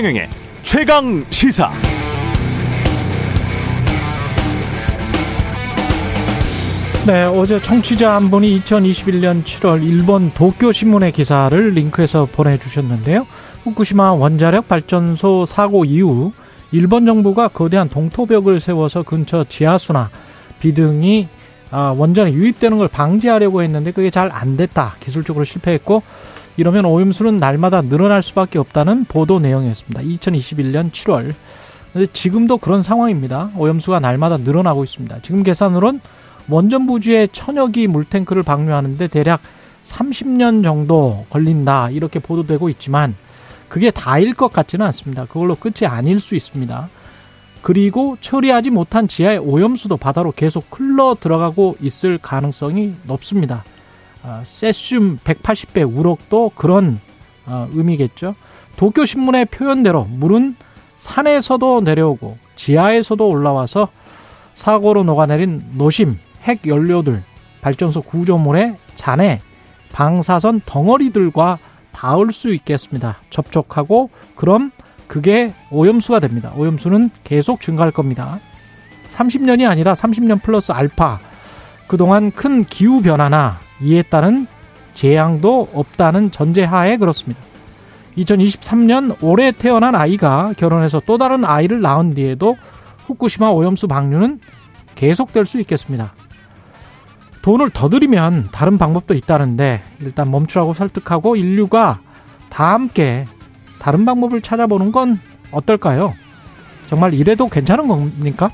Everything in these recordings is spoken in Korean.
최경영의 최강 시사. 네, 어제 청취자 한 분이 2021년 7월 일본 도쿄 신문의 기사를 링크해서 보내주셨는데요. 후쿠시마 원자력 발전소 사고 이후 일본 정부가 거대한 동토벽을 세워서 근처 지하수나 비등이 아, 원전에 유입되는 걸 방지하려고 했는데 그게 잘 안 됐다. 기술적으로 실패했고 이러면 오염수는 날마다 늘어날 수밖에 없다는 보도 내용이었습니다. 2021년 7월. 근데 지금도 그런 상황입니다. 오염수가 날마다 늘어나고 있습니다. 지금 계산으론 원전 부지에 천여기 물탱크를 방류하는데 대략 30년 정도 걸린다. 이렇게 보도되고 있지만 그게 다일 것 같지는 않습니다. 그걸로 끝이 아닐 수 있습니다. 그리고 처리하지 못한 지하의 오염수도 바다로 계속 흘러 들어가고 있을 가능성이 높습니다. 아, 세슘 180배 우럭도 그런 어, 의미겠죠. 도쿄 신문의 표현대로 물은 산에서도 내려오고 지하에서도 올라와서 사고로 녹아내린 노심, 핵 연료들, 발전소 구조물의 잔해, 방사선 덩어리들과 닿을 수 있겠습니다. 접촉하고 그럼 그게 오염수가 됩니다. 오염수는 계속 증가할 겁니다. 30년이 아니라 30년 플러스 알파. 그동안 큰 기후 변화나 이에 따른 재앙도 없다는 전제하에 그렇습니다. 2023년 올해 태어난 아이가 결혼해서 또 다른 아이를 낳은 뒤에도 후쿠시마 오염수 방류는 계속될 수 있겠습니다. 돈을 더 들이면 다른 방법도 있다는데 일단 멈추라고 설득하고 인류가 다 함께 다른 방법을 찾아보는 건 어떨까요? 정말 이래도 괜찮은 겁니까?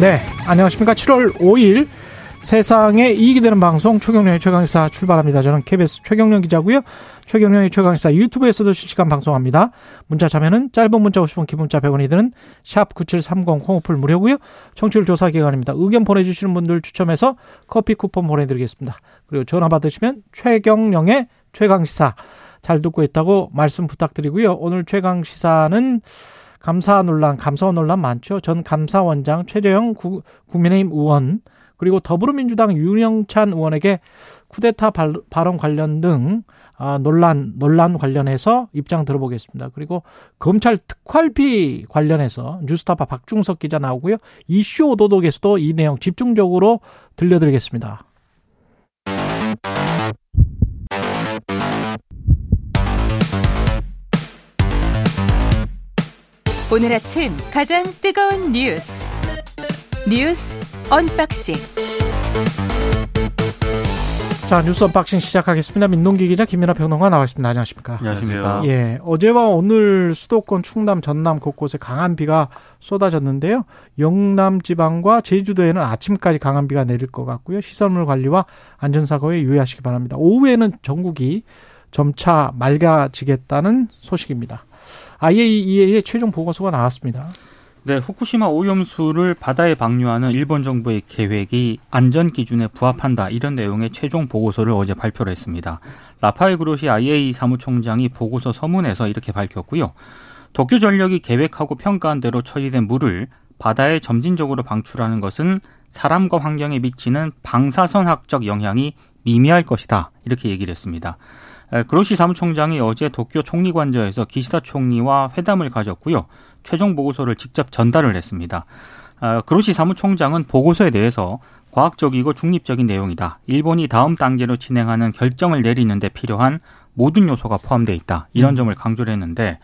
네, 안녕하십니까. 7월 5일 세상에 이익이 되는 방송 최경련의 최강사 출발합니다. 저는 KBS 최경련 기자고요. 최경련의 최강사 유튜브에서도 실시간 방송합니다. 문자 참여는 짧은 문자 50원, 기본 문자 100원이 드는 샵 9730 콩오플 무료고요. 청취율 조사 기간입니다. 의견 보내주시는 분들 추첨해서 커피 쿠폰 보내드리겠습니다. 그리고 전화 받으시면 최경령의 최강시사 잘 듣고 있다고 말씀 부탁드리고요. 오늘 최강시사는 감사 논란, 감사 논란 많죠. 전 감사원장 최재형 구, 국민의힘 의원 그리고 더불어민주당 윤영찬 의원에게 쿠데타 발언 관련 등 아, 논란 논란 관련해서 입장 들어보겠습니다. 그리고 검찰 특활비 관련해서 뉴스타파 박중석 기자 나오고요. 이슈 오도독에서도 이 내용 집중적으로 들려드리겠습니다. 오늘 아침 가장 뜨거운 뉴스 뉴스 unboxing. 자 뉴스 unboxing 시작하겠습니다. 민동기 기자 김민아 평론가 나와있습니다. 안녕하십니까? 안녕하십니까? 예, 어제와 오늘 수도권 충남, 전남 곳곳에 강한 비가 쏟아졌는데요. 영남 지방과 제주도에는 아침까지 강한 비가 내릴 것 같고요. 시설물 관리와 안전사고에 유의하시기 바랍니다. 오후에는 전국이 점차 맑아지겠다는 소식입니다. IAEA의 최종 보고서가 나왔습니다. 네, 후쿠시마 오염수를 바다에 방류하는 일본 정부의 계획이 안전 기준에 부합한다 이런 내용의 최종 보고서를 어제 발표를 했습니다. 라파엘 그로시 IAEA 사무총장이 보고서 서문에서 이렇게 밝혔고요. 도쿄 전력이 계획하고 평가한 대로 처리된 물을 바다에 점진적으로 방출하는 것은 사람과 환경에 미치는 방사선학적 영향이 미미할 것이다 이렇게 얘기를 했습니다. 그로시 사무총장이 어제 도쿄 총리관저에서 기시다 총리와 회담을 가졌고요. 최종 보고서를 직접 전달을 했습니다. 그로시 사무총장은 보고서에 대해서 과학적이고 중립적인 내용이다. 일본이 다음 단계로 진행하는 결정을 내리는 데 필요한 모든 요소가 포함되어 있다. 이런 음. 점을 강조를 했는데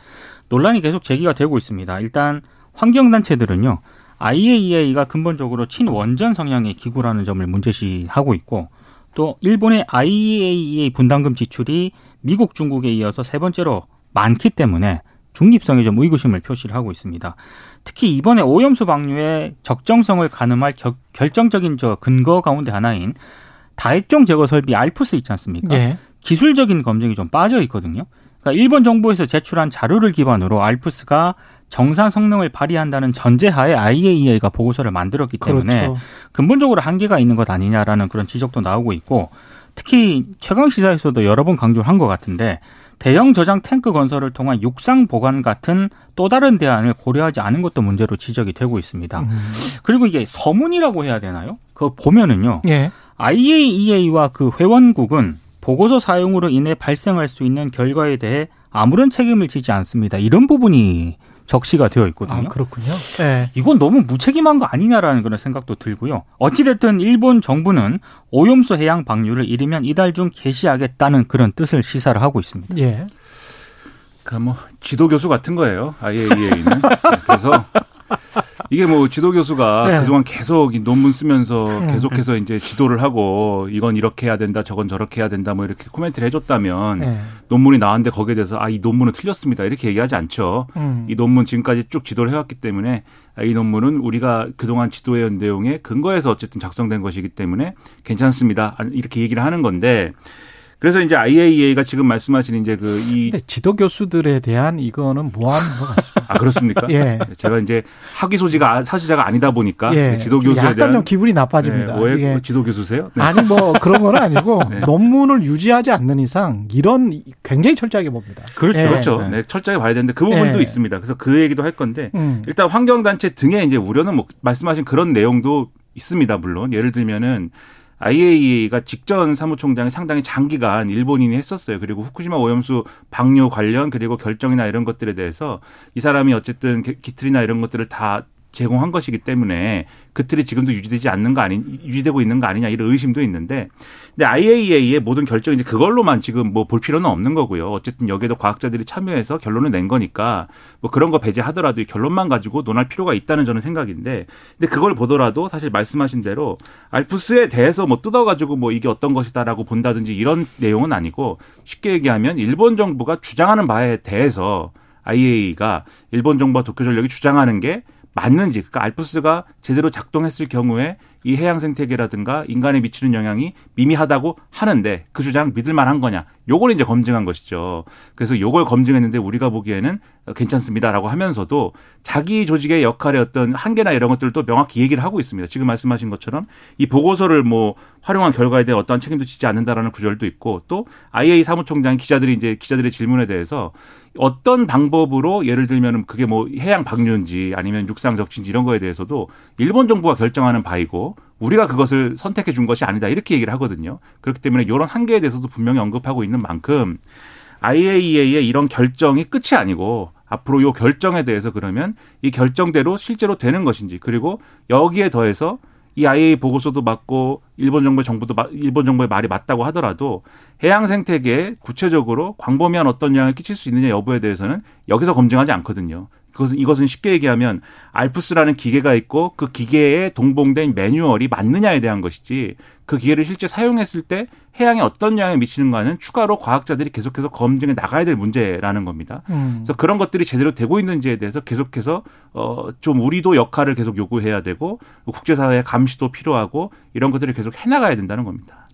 논란이 계속 제기가 되고 있습니다. 일단 환경단체들은요. IAEA가 근본적으로 친원전 성향의 기구라는 점을 문제시하고 있고 또 일본의 IAEA 분담금 지출이 미국, 중국에 이어서 세 번째로 많기 때문에 중립성에 좀 의구심을 표시를 하고 있습니다. 특히 이번에 오염수 방류의 적정성을 가늠할 겨, 결정적인 저 근거 가운데 하나인 다액종 제거 설비 알프스 있지 않습니까? 네. 기술적인 검증이 좀 빠져 있거든요. 그러니까 일본 정부에서 제출한 자료를 기반으로 알프스가 정상 성능을 발휘한다는 전제하에 IAEA가 보고서를 만들었기 때문에 그렇죠. 근본적으로 한계가 있는 것 아니냐라는 그런 지적도 나오고 있고 특히 최강 시사에서도 여러 번 강조를 한 것 같은데 대형 저장 탱크 건설을 통한 육상 보관 같은 또 다른 대안을 고려하지 않은 것도 문제로 지적이 되고 있습니다. 음. 그리고 이게 서문이라고 해야 되나요? 그거 보면은요. 예. IAEA와 그 회원국은 보고서 사용으로 인해 발생할 수 있는 결과에 대해 아무런 책임을 지지 않습니다. 이런 부분이 적시가 되어 있거든요. 아, 그렇군요. 네. 이건 너무 무책임한 거 아니냐라는 그런 생각도 들고요. 어찌됐든 일본 정부는 오염수 해양 방류를 이르면 이달 중 개시하겠다는 그런 뜻을 시사를 하고 있습니다. 예. 그러니까 뭐 지도 교수 같은 거예요. IAEA는. 그래서 이게 뭐 지도 교수가 네. 그동안 계속 논문 쓰면서 네. 계속해서 이제 지도를 하고 이건 이렇게 해야 된다, 저건 저렇게 해야 된다, 뭐 이렇게 코멘트를 해줬다면 네. 논문이 나왔는데 거기에 대해서 아 이 논문은 틀렸습니다 이렇게 얘기하지 않죠. 음. 이 논문 지금까지 쭉 지도를 해왔기 때문에 아, 이 논문은 우리가 그동안 지도해온 내용에 근거해서 어쨌든 작성된 것이기 때문에 괜찮습니다 이렇게 얘기를 하는 건데. 그래서 이제 IAEA가 지금 말씀하신 이제 그 이 지도 교수들에 대한 이거는 모함인 것 같습니다. 아 그렇습니까? 예. 제가 이제 학위 소지가 사실자가 아니다 보니까 예. 지도 교수에 약간 대한 좀 기분이 나빠집니다. 네, 왜 예. 지도 교수세요? 네. 아니 뭐 그런 건 아니고 네. 논문을 유지하지 않는 이상 이런 굉장히 철저하게 봅니다. 그렇죠. 예. 그렇죠. 네. 철저하게 봐야 되는데 그 부분도 예. 있습니다. 그래서 그 얘기도 할 건데 음. 일단 환경단체 등의 이제 우려는 뭐 말씀하신 그런 내용도 있습니다. 물론 예를 들면은 IAEA가 직전 사무총장이 상당히 장기간 일본인이 했었어요. 그리고 후쿠시마 오염수 방류 관련 그리고 결정이나 이런 것들에 대해서 이 사람이 어쨌든 기틀이나 이런 것들을 다 제공한 것이기 때문에 그 틀이 지금도 유지되지 않는 거 아니 유지되고 있는 거 아니냐 이런 의심도 있는데 근데 IAEA의 모든 결정이 이제 그걸로만 지금 뭐 볼 필요는 없는 거고요. 어쨌든 여기에도 과학자들이 참여해서 결론을 낸 거니까 뭐 그런 거 배제하더라도 이 결론만 가지고 논할 필요가 있다는 저는 생각인데 근데 그걸 보더라도 사실 말씀하신 대로 알프스에 대해서 뭐 뜯어 가지고 뭐 이게 어떤 것이다라고 본다든지 이런 내용은 아니고 쉽게 얘기하면 일본 정부가 주장하는 바에 대해서 IAEA가 일본 정부와 도쿄 전력이 주장하는 게 맞는지 그러니까 알프스가 제대로 작동했을 경우에 이 해양 생태계라든가 인간에 미치는 영향이 미미하다고 하는데 그 주장 믿을 만한 거냐 요걸 이제 검증한 것이죠. 그래서 요걸 검증했는데 우리가 보기에는 괜찮습니다라고 하면서도 자기 조직의 역할의 어떤 한계나 이런 것들도 명확히 얘기를 하고 있습니다. 지금 말씀하신 것처럼 이 보고서를 뭐 활용한 결과에 대해 어떠한 책임도 지지 않는다라는 구절도 있고 또 IA 사무총장 기자들이 이제 기자들의 질문에 대해서 어떤 방법으로 예를 들면은 그게 뭐 해양 방류인지 아니면 육상 적진지 이런 거에 대해서도 일본 정부가 결정하는 바이고 우리가 그것을 선택해 준 것이 아니다 이렇게 얘기를 하거든요. 그렇기 때문에 이런 한계에 대해서도 분명히 언급하고 있는 만큼 IAEA의 이런 결정이 끝이 아니고 앞으로 이 결정에 대해서 그러면 이 결정대로 실제로 되는 것인지 그리고 여기에 더해서 이 IA 보고서도 맞고 일본 정부의 정부도 일본 정부의 말이 맞다고 하더라도 해양 생태계에 구체적으로 광범위한 어떤 영향을 끼칠 수 있느냐 여부에 대해서는 여기서 검증하지 않거든요. 그것은 이것은 쉽게 얘기하면 알프스라는 기계가 있고 그 기계에 동봉된 매뉴얼이 맞느냐에 대한 것이지 그 기계를 실제 사용했을 때 해양에 어떤 영향을 미치는가는 추가로 과학자들이 계속해서 검증해 나가야 될 문제라는 겁니다. 음. 그래서 그런 것들이 제대로 되고 있는지에 대해서 계속해서 어좀 우리도 역할을 계속 요구해야 되고 국제사회의 감시도 필요하고 이런 것들을 계속 해나가야 된다는 겁니다.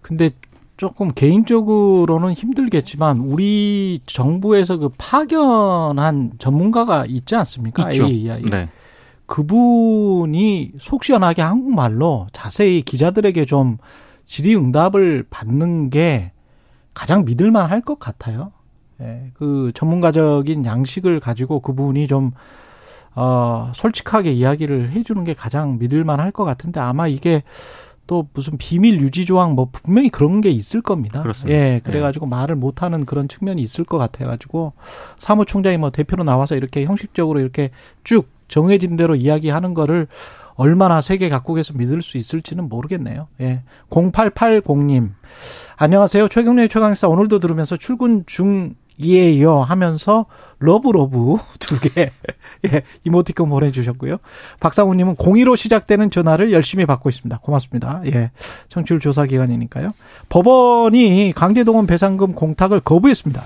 근데 조금 개인적으로는 힘들겠지만 우리 정부에서 그 파견한 전문가가 있지 않습니까? 있죠. AI. 네. 그분이 속 시원하게 한국말로 자세히 기자들에게 좀 질의응답을 받는 게 가장 믿을만 할 것 같아요. 예, 그 전문가적인 양식을 가지고 그분이 좀, 어, 솔직하게 이야기를 해주는 게 가장 믿을만 할 것 같은데 아마 이게 또 무슨 비밀 유지 조항 뭐 분명히 그런 게 있을 겁니다. 그렇습니다. 예, 그래가지고 네. 말을 못하는 그런 측면이 있을 것 같아가지고 사무총장이 뭐 대표로 나와서 이렇게 형식적으로 이렇게 쭉 정해진 대로 이야기하는 거를 얼마나 세계 각국에서 믿을 수 있을지는 모르겠네요. 예. 0880님. 안녕하세요. 최경영의 최강시사 오늘도 들으면서 출근 중 이에요 하면서 love love 두 개. 예, 이모티콘 보내주셨고요. 박상우님은 02로 시작되는 전화를 열심히 받고 있습니다. 고맙습니다. 예, 청취율 조사 기간이니까요. 법원이 강제동원 배상금 공탁을 거부했습니다.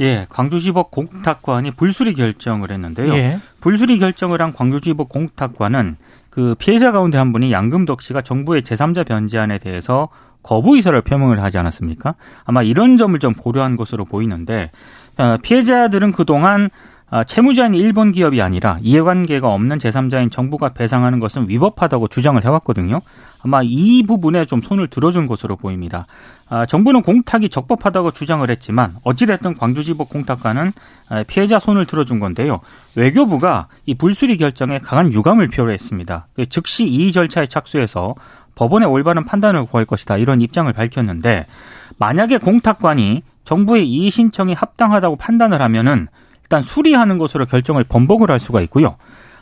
예, 광주지법 공탁관이 불수리 결정을 했는데요. 예. 불수리 결정을 한 광주지법 공탁관은 그 피해자 가운데 한 분이 양금덕 씨가 정부의 제3자 변제안에 대해서 거부 의사를 표명을 하지 않았습니까? 아마 이런 점을 좀 고려한 것으로 보이는데 어, 피해자들은 그동안 아, 채무자인 일본 기업이 아니라 이해관계가 없는 제3자인 정부가 배상하는 것은 위법하다고 주장을 해왔거든요. 아마 이 부분에 좀 손을 들어준 것으로 보입니다. 아, 정부는 공탁이 적법하다고 주장을 했지만 어찌됐든 광주지법 공탁과는 아, 피해자 손을 들어준 건데요. 외교부가 이 불수리 결정에 강한 유감을 표했습니다. 그 즉시 이의 절차에 착수해서 법원의 올바른 판단을 구할 것이다 이런 입장을 밝혔는데 만약에 공탁관이 정부의 이의 신청이 합당하다고 판단을 하면은 일단 수리하는 것으로 결정을 번복을 할 수가 있고요.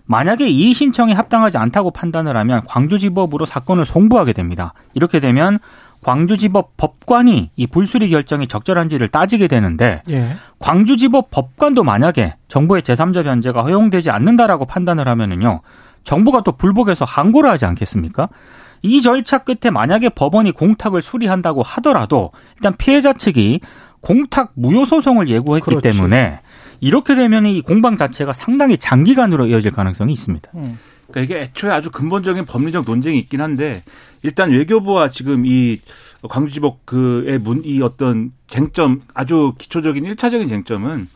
만약에 이의 신청이 합당하지 않다고 판단을 하면 광주지법으로 사건을 송부하게 됩니다. 이렇게 되면 광주지법 법관이 이 불수리 결정이 적절한지를 따지게 되는데 예. 광주지법 법관도 만약에 정부의 제3자 변제가 허용되지 않는다라고 판단을 하면은요. 정부가 또 불복해서 항고를 하지 않겠습니까? 이 절차 끝에 만약에 법원이 공탁을 수리한다고 하더라도 일단 피해자 측이 공탁 무효 소송을 예고했기 그렇지. 때문에 이렇게 되면 이 공방 자체가 상당히 장기간으로 이어질 가능성이 있습니다. 음. 그러니까 이게 애초에 아주 근본적인 법리적 논쟁이 있긴 한데 일단 외교부와 지금 이 광주지법 그의 문 이 어떤 쟁점 아주 기초적인 일차적인 쟁점은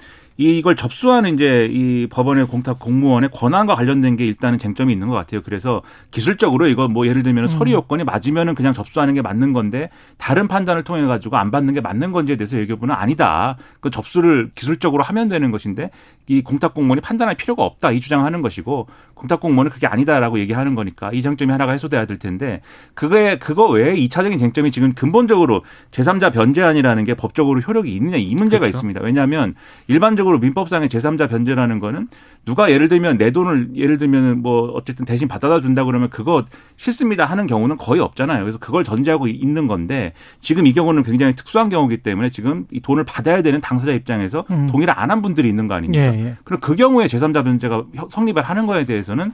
이걸 접수하는 이제 이 법원의 공탁 공무원의 권한과 관련된 게 일단은 쟁점이 있는 것 같아요. 그래서 기술적으로 이거 뭐 예를 들면 음. 서류 요건이 맞으면은 그냥 접수하는 게 맞는 건데 다른 판단을 통해 가지고 안 받는 게 맞는 건지에 대해서 외교부는 아니다. 그 접수를 기술적으로 하면 되는 것인데 이 공탁 공무원이 판단할 필요가 없다 이 주장하는 것이고 공탁 공무원은 그게 아니다라고 얘기하는 거니까 이 쟁점이 하나가 해소돼야 될 텐데 그거에 그거 외에 이차적인 쟁점이 지금 근본적으로 제3자 변제안이라는 게 법적으로 효력이 있느냐 이 문제가 그렇죠. 있습니다. 왜냐하면 일반적으로 민법상의 제3자 변제라는 거는 누가 예를 들면 내 돈을 예를 들면 뭐 어쨌든 대신 받아다 준다 그러면 그거 싫습니다 하는 경우는 거의 없잖아요. 그래서 그걸 전제하고 있는 건데 지금 이 경우는 굉장히 특수한 경우이기 때문에 지금 이 돈을 받아야 되는 당사자 입장에서 음. 동의를 안 한 분들이 있는 거 아닙니까? 예, 예. 그럼 그 경우에 제3자 변제가 성립을 하는 거에 대해서는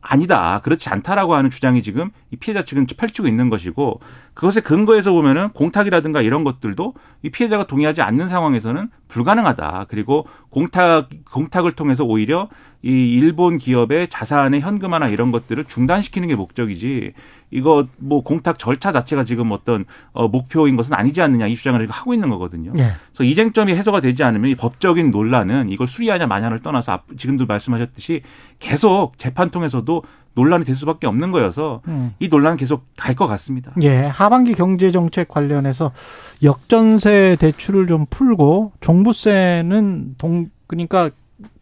아니다. 그렇지 않다라고 하는 주장이 지금 이 피해자 측은 펼치고 있는 것이고 그것에 근거해서 보면은 공탁이라든가 이런 것들도 이 피해자가 동의하지 않는 상황에서는 불가능하다. 그리고 공탁 공탁을 통해서 오히려 이 일본 기업의 자산의 현금화나 이런 것들을 중단시키는 게 목적이지 이거 뭐 공탁 절차 자체가 지금 어떤 어 목표인 것은 아니지 않느냐 이 주장을 하고 있는 거거든요. 네. 그래서 이 쟁점이 해소가 되지 않으면 이 법적인 논란은 이걸 수리하냐 마냐를 떠나서 지금도 말씀하셨듯이 계속 재판 통해서도 논란이 될 수밖에 없는 거여서 음. 이 논란은 계속 갈 것 같습니다. 예, 하반기 경제 정책 관련해서 역전세 대출을 좀 풀고 종부세는 동 그러니까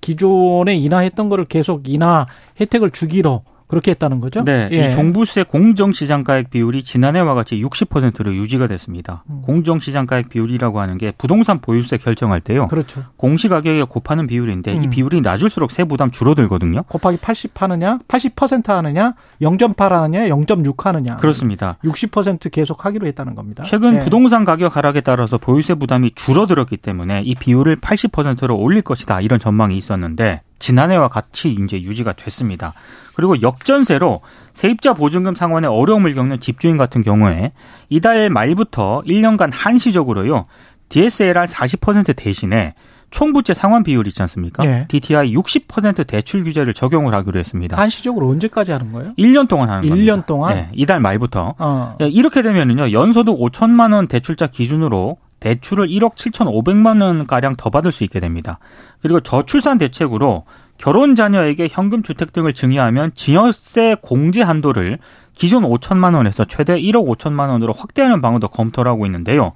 기존에 인하했던 거를 계속 인하 혜택을 주기로 그렇게 했다는 거죠? 네. 예. 이 종부세 공정시장가액 비율이 지난해와 같이 60%로 유지가 됐습니다. 음. 공정시장가액 비율이라고 하는 게 부동산 보유세 결정할 때요. 그렇죠. 공시가격에 곱하는 비율인데 음. 이 비율이 낮을수록 세 부담 줄어들거든요. 곱하기 80 하느냐, 80% 하느냐, 0.8 하느냐, 0.6 하느냐. 그렇습니다. 60% 계속 하기로 했다는 겁니다. 최근 예. 부동산 가격 하락에 따라서 보유세 부담이 줄어들었기 때문에 이 비율을 80%로 올릴 것이다. 이런 전망이 있었는데 지난해와 같이 이제 유지가 됐습니다. 그리고 역전세로 세입자 보증금 상환에 어려움을 겪는 집주인 같은 경우에 이달 말부터 1년간 한시적으로요. DSLR 40% 대신에 총부채 상환 비율 있지 않습니까? 네. DTI 60% 대출 규제를 적용을 하기로 했습니다. 한시적으로 언제까지 하는 거예요? 1년 동안 하는 1년 겁니다. 1년 동안? 네, 이달 말부터. 어. 네, 이렇게 되면은요. 연소득 5천만 원 대출자 기준으로 대출을 1억 7천5백만 원가량 더 받을 수 있게 됩니다. 그리고 저출산 대책으로 결혼 자녀에게 현금 주택 등을 증여하면 증여세 공제 한도를 기존 5천만 원에서 최대 1억 5천만 원으로 확대하는 방안도 검토를 하고 있는데요.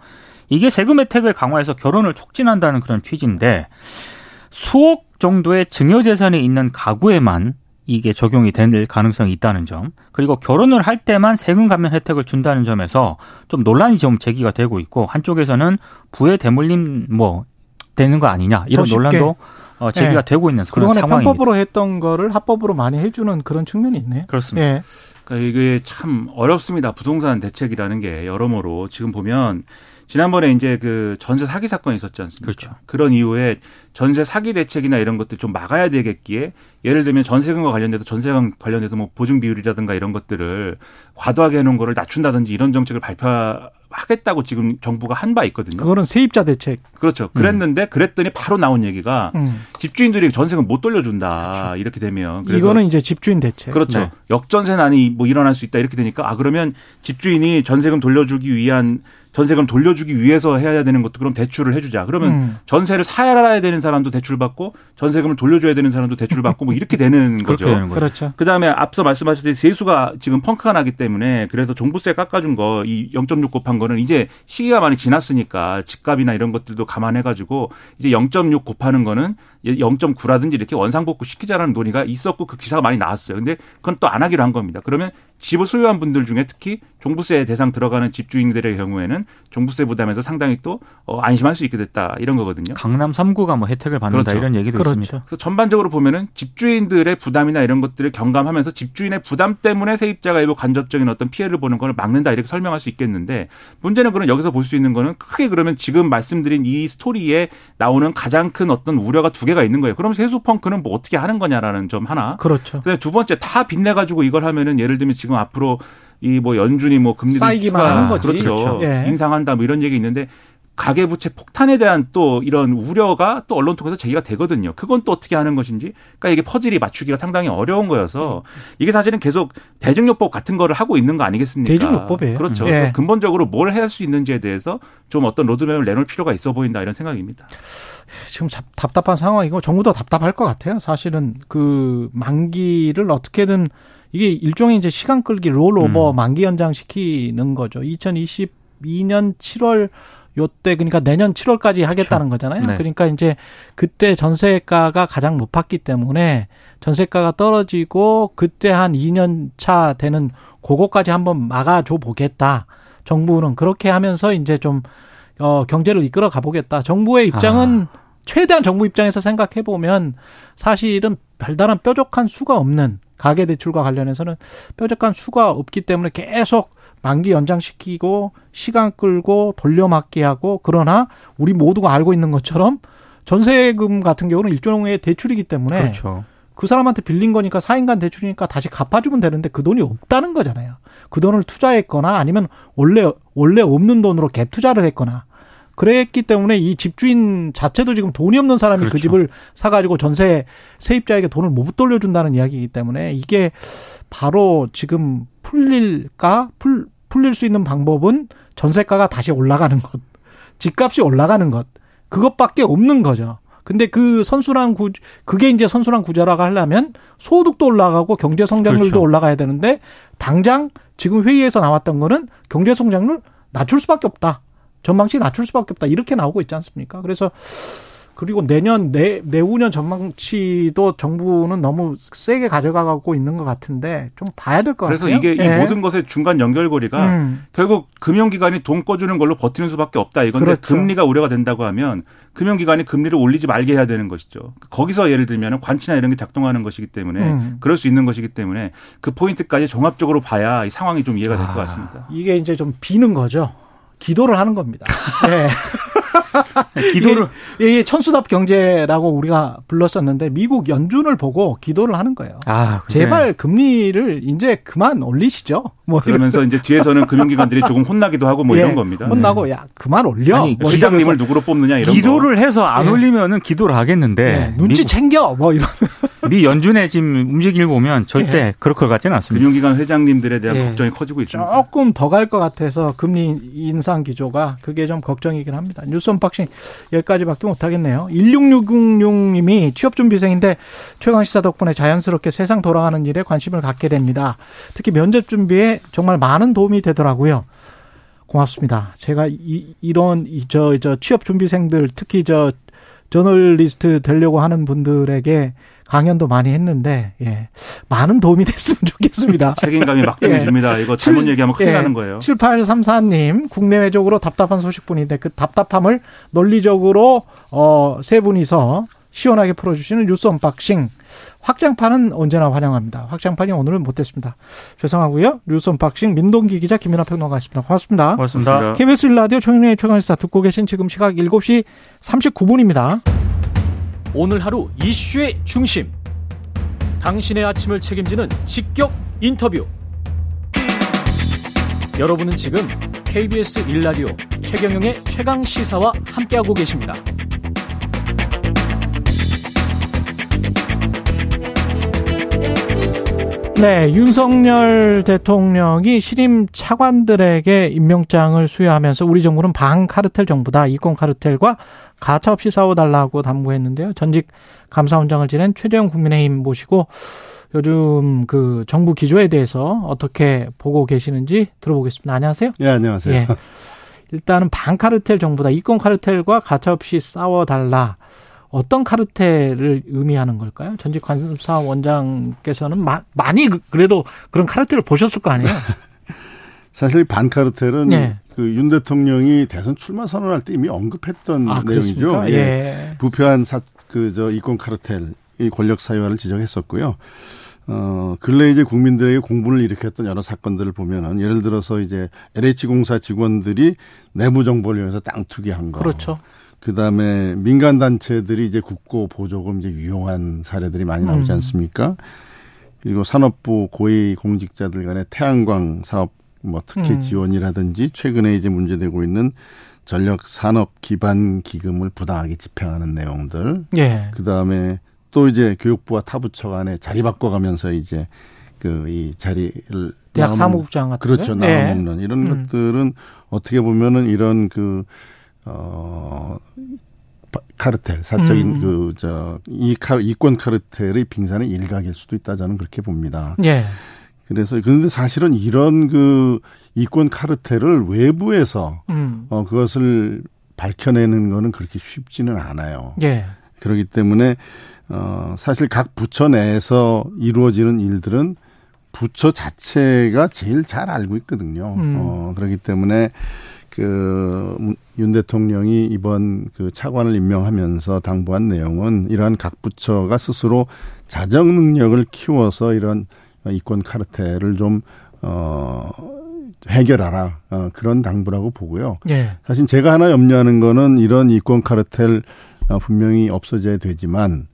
이게 세금 혜택을 강화해서 결혼을 촉진한다는 그런 취지인데 수억 정도의 증여 재산이 있는 가구에만 이게 적용이 될 가능성이 있다는 점 그리고 결혼을 할 때만 세금 감면 혜택을 준다는 점에서 좀 논란이 좀 제기가 되고 있고 한쪽에서는 부의 대물림 뭐 되는 거 아니냐 이런 논란도 어, 제기가 네. 되고 있는 그런 그동안에 상황입니다. 편법으로 했던 거를 합법으로 많이 해주는 그런 측면이 있네요. 그렇습니다. 예. 그러니까 이게 참 어렵습니다. 부동산 대책이라는 게 여러모로 지금 보면 지난번에 이제 그 전세 사기 사건이 있었지 않습니까? 그렇죠. 그런 이후에 전세 사기 대책이나 이런 것들 좀 막아야 되겠기에 예를 들면 전세금과 관련돼서 전세금 관련돼서 뭐 보증 비율이라든가 이런 것들을 과도하게 해놓은 거를 낮춘다든지 이런 정책을 발표하겠다고 지금 정부가 한 바 있거든요. 그거는 세입자 대책. 그렇죠. 그랬는데 음. 그랬더니 바로 나온 얘기가 음. 집주인들이 전세금 못 돌려준다 그렇죠. 이렇게 되면 이거는 이제 집주인 대책. 그렇죠. 네. 역전세 난이 뭐 일어날 수 있다 이렇게 되니까 아 그러면 집주인이 전세금 돌려주기 위한 전세금 돌려주기 위해서 해야 되는 것도 그럼 대출을 해주자. 그러면 음. 전세를 사야 되는 사람도 대출 받고 전세금을 돌려줘야 되는 사람도 대출 받고 뭐 이렇게 되는 거죠. 그렇죠. 그 다음에 앞서 말씀하셨듯이 세수가 지금 펑크가 나기 때문에 그래서 종부세 깎아준 거 이 0.6 곱한 거는 이제 시기가 많이 지났으니까 집값이나 이런 것들도 감안해가지고 이제 0.6 곱하는 거는 0.9라든지 이렇게 원상복구 시키자라는 논의가 있었고 그 기사가 많이 나왔어요. 근데 그건 또 안 하기로 한 겁니다. 그러면 집을 소유한 분들 중에 특히 종부세 대상 들어가는 집주인들의 경우에는 종부세 부담에서 상당히 또 어, 안심할 수 있게 됐다 이런 거거든요. 강남 3구가 뭐 혜택을 받는다 그렇죠. 이런 얘기도 그렇죠. 있습니다. 그래서 전반적으로 보면은 집주인들의 부담이나 이런 것들을 경감하면서 집주인의 부담 때문에 세입자가 일부 간접적인 어떤 피해를 보는 걸 막는다 이렇게 설명할 수 있겠는데 문제는 그런 여기서 볼 수 있는 거는 크게 그러면 지금 말씀드린 이 스토리에 나오는 가장 큰 어떤 우려가 두 개가 있는 거예요. 그럼 세수 펑크는 뭐 어떻게 하는 거냐라는 점 하나. 그렇죠. 그다음에 두 번째 다 빚내 가지고 이걸 하면은 예를 들면 지금 앞으로 이 뭐 연준이 뭐 금리를 쌓이기만 추가- 하는 거지. 그렇죠. 그렇죠. 예. 인상한다 뭐 이런 얘기 있는데 가계부채 폭탄에 대한 또 이런 우려가 또 언론 통해서 제기가 되거든요. 그건 또 어떻게 하는 것인지. 그러니까 이게 퍼즐이 맞추기가 상당히 어려운 거여서 이게 사실은 계속 대중요법 같은 거를 하고 있는 거 아니겠습니까? 대중요법이에요. 그렇죠. 예. 근본적으로 뭘할수 있는지에 대해서 좀 어떤 로드맵을 내놓을 필요가 있어 보인다 이런 생각입니다. 지금 잡- 답답한 상황이고 정부도 답답할 것 같아요. 사실은 그 만기를 어떻게든 이게 일종의 이제 시간 끌기 롤오버 음. 만기 연장 시키는 거죠. 2022년 7월 요때 그러니까 내년 7월까지 하겠다는 거잖아요. 네. 그러니까 이제 그때 전세가가 가장 높았기 때문에 전세가가 떨어지고 그때 한 2년 차 되는 그거까지 한번 막아줘 보겠다. 정부는 그렇게 하면서 이제 좀 어, 경제를 이끌어 가보겠다. 정부의 입장은 최대한 정부 입장에서 생각해 보면 사실은 별다른 뾰족한 수가 없는 가계 대출과 관련해서는 뾰족한 수가 없기 때문에 계속 만기 연장시키고 시간 끌고 돌려막기 하고 그러나 우리 모두가 알고 있는 것처럼 전세금 같은 경우는 일종의 대출이기 때문에 그렇죠. 그 사람한테 빌린 거니까 4인간 대출이니까 다시 갚아주면 되는데 그 돈이 없다는 거잖아요. 그 돈을 투자했거나 아니면 원래 원래 없는 돈으로 갭 투자를 했거나 그랬기 때문에 이 집주인 자체도 지금 돈이 없는 사람이 그 그렇죠. 집을 사가지고 전세 세입자에게 돈을 못 돌려준다는 이야기이기 때문에 이게 바로 지금 풀릴까 풀 풀릴 수 있는 방법은 전세가가 다시 올라가는 것, 집값이 올라가는 것 그것밖에 없는 거죠. 근데 그 선순환 구 그게 이제 선순환 구조라고 하려면 소득도 올라가고 경제 성장률도 그렇죠. 올라가야 되는데 당장 지금 회의에서 나왔던 거는 경제 성장률 낮출 수밖에 없다. 전망치 낮출 수밖에 없다. 이렇게 나오고 있지 않습니까? 그래서 그리고 내년 내 내후년 전망치도 정부는 너무 세게 가져가고 있는 것 같은데 좀 봐야 될것 그래서 같아요. 이게 예. 이 모든 것의 중간 연결고리가 음. 결국 금융기관이 돈 꺼주는 걸로 버티는 수밖에 없다. 이건데 그렇죠. 금리가 우려가 된다고 하면 금융기관이 금리를 올리지 말게 해야 되는 것이죠. 거기서 예를 들면 관치나 이런 게 작동하는 것이기 때문에 음. 그럴 수 있는 것이기 때문에 그 포인트까지 종합적으로 봐야 이 상황이 좀 이해가 될것 같습니다. 이게 이제 좀 비는 거죠. 기도를 하는 겁니다. 예. 기도를 이게, 이게 천수답 경제라고 우리가 불렀었는데 미국 연준을 보고 기도를 하는 거예요. 아, 근데 제발 금리를 이제 그만 올리시죠. 뭐 그러면서 이제 뒤에서는 금융기관들이 조금 혼나기도 하고 뭐 예, 이런 겁니다. 혼나고 야 그만 올려. 아니, 뭐 시장님을 누구로 뽑느냐 이런 기도를 해서 안 예. 올리면은 기도를 하겠는데 예, 눈치 미, 챙겨 뭐 이런. 미 연준의 지금 움직임을 보면 절대 그럴 것 같지는 거. 않습니다. 금융기관 회장님들에 대한 예. 걱정이 커지고 있습니다. 조금 더 갈 것 같아서 금리 인상 기조가 그게 좀 걱정이긴 합니다. 뉴스 unboxing 여기까지밖에 못하겠네요. 1666님이 취업준비생인데 최강시사 덕분에 자연스럽게 세상 돌아가는 일에 관심을 갖게 됩니다. 특히 면접 준비에 정말 많은 도움이 되더라고요. 고맙습니다. 제가 이, 이런 이, 저, 저 취업 준비생들 특히 저 저널리스트 되려고 하는 분들에게 강연도 많이 했는데 예. 많은 도움이 됐으면 좋겠습니다. 책임감이 막중해집니다. 이거 잘못 칠- 얘기하면 큰일 예. 나는 거예요. 7834님, 국내외적으로 답답한 소식뿐인데 그 답답함을 논리적으로, 어, 세 분이서 시원하게 풀어주시는 뉴스 unboxing. 확장판은 언제나 환영합니다. 확장판이 오늘은 못됐습니다. 죄송하고요. 뉴스 unboxing 민동기 기자 김민아 평론가였습니다. 고맙습니다. 고맙습니다. KBS 라디오 최경영의 최강시사 듣고 계신 지금 시각 7시 39분입니다. 오늘 하루 이슈의 중심. 당신의 아침을 책임지는 직격 인터뷰. 여러분은 지금 KBS 1라디오 최경영의 최강 시사와 함께하고 계십니다. 네, 윤석열 대통령이 신임 차관들에게 임명장을 수여하면서 우리 정부는 반카르텔 정부다. 이권 카르텔과 가차없이 싸워달라고 당부했는데요. 전직 감사원장을 지낸 최재형 국민의힘 모시고 요즘 그 정부 기조에 대해서 어떻게 보고 계시는지 들어보겠습니다. 안녕하세요. 예, 안녕하세요. 예. 일단은 반카르텔 정부다. 이권 카르텔과 가차없이 싸워달라. 어떤 카르텔을 의미하는 걸까요? 전직 관사 원장께서는 마, 많이 그, 그래도 그런 카르텔을 보셨을 거 아니에요? 사실 반카르텔은 네. 그윤 대통령이 대선 출마 선언할 때 이미 언급했던 아, 내용이죠. 예. 예. 부패한 그저 이권 카르텔 이 권력 사유화를 지적했었고요. 어, 근래 이제 국민들에게 공분을 일으켰던 여러 사건들을 보면은 예를 들어서 이제 LH공사 직원들이 내부 정보를 이용해서 땅 투기한 거. 그렇죠. 그 다음에 민간 단체들이 이제 국고 보조금 이제 유용한 사례들이 많이 나오지 음. 않습니까? 그리고 산업부 고위 공직자들 간의 태양광 사업 뭐 특혜 음. 지원이라든지 최근에 이제 문제되고 있는 전력 산업 기반 기금을 부당하게 집행하는 내용들. 예. 그 다음에 또 이제 교육부와 타부처 간에 자리 바꿔가면서 이제 그 이 자리를 대학 사무국장 같은 그렇죠 네. 나눠 먹는 네. 이런 음. 것들은 어떻게 보면은 이런 그 어. 카르텔 사적인 음. 그저 이카 이권 카르텔의 빙산의 일각일 수도 있다 저는 그렇게 봅니다. 예. 그래서 그런데 사실은 이런 그 이권 카르텔을 외부에서 음. 어 그것을 밝혀내는 거는 그렇게 쉽지는 않아요. 예. 그렇기 때문에 어, 사실 각 부처 내에서 이루어지는 일들은 부처 자체가 제일 잘 알고 있거든요. 음. 어, 그렇기 때문에 그윤 대통령이 이번 그 차관을 임명하면서 당부한 내용은 이러한 각 부처가 스스로 자정 능력을 키워서 이런 이권 카르텔을 좀 어, 해결하라 어, 그런 당부라고 보고요. 예. 사실 제가 하나 염려하는 거는 이런 이권 카르텔 어, 분명히 없어져야 되지만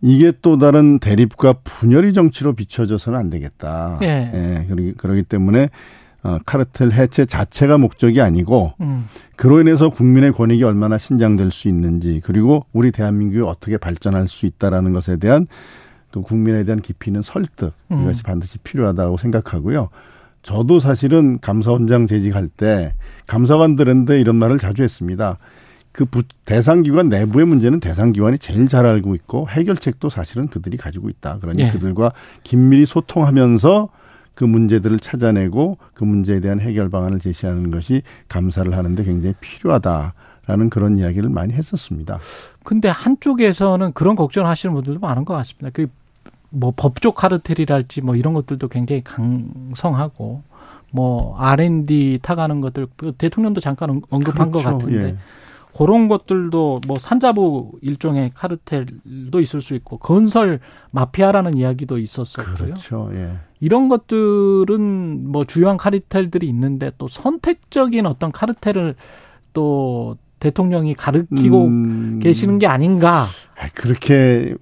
이게 또 다른 대립과 분열의 정치로 비춰져서는 안 되겠다. 예. 예 그러기, 그러기 때문에 어, 카르텔 해체 자체가 목적이 아니고 음. 그로 인해서 국민의 권익이 얼마나 신장될 수 있는지 그리고 우리 대한민국이 어떻게 발전할 수 있다라는 것에 대한 그 국민에 대한 깊이 있는 설득 음. 이것이 반드시 필요하다고 생각하고요. 저도 사실은 감사원장 재직할 때 감사관들한테 이런 말을 자주 했습니다. 그 부, 대상기관 내부의 문제는 대상기관이 제일 잘 알고 있고 해결책도 사실은 그들이 가지고 있다. 그러니 예. 그들과 긴밀히 소통하면서 그 문제들을 찾아내고 그 문제에 대한 해결 방안을 제시하는 것이 감사를 하는데 굉장히 필요하다 라는 그런 이야기를 많이 했었습니다. 근데 한쪽에서는 그런 걱정을 하시는 분들도 많은 것 같습니다. 그 뭐 법조 카르텔이랄지 뭐 이런 것들도 굉장히 강성하고 뭐 R&D 타가는 것들 그 대통령도 잠깐 언급한 그렇죠. 것 같은데 예. 그런 것들도 뭐 산자부 일종의 카르텔도 있을 수 있고 건설 마피아라는 이야기도 있었었고요. 그렇죠. 예. 이런 것들은 뭐 주요한 카르텔들이 있는데 또 선택적인 어떤 카르텔을 또 대통령이 가르치고 음... 계시는 게 아닌가. 아, 그렇게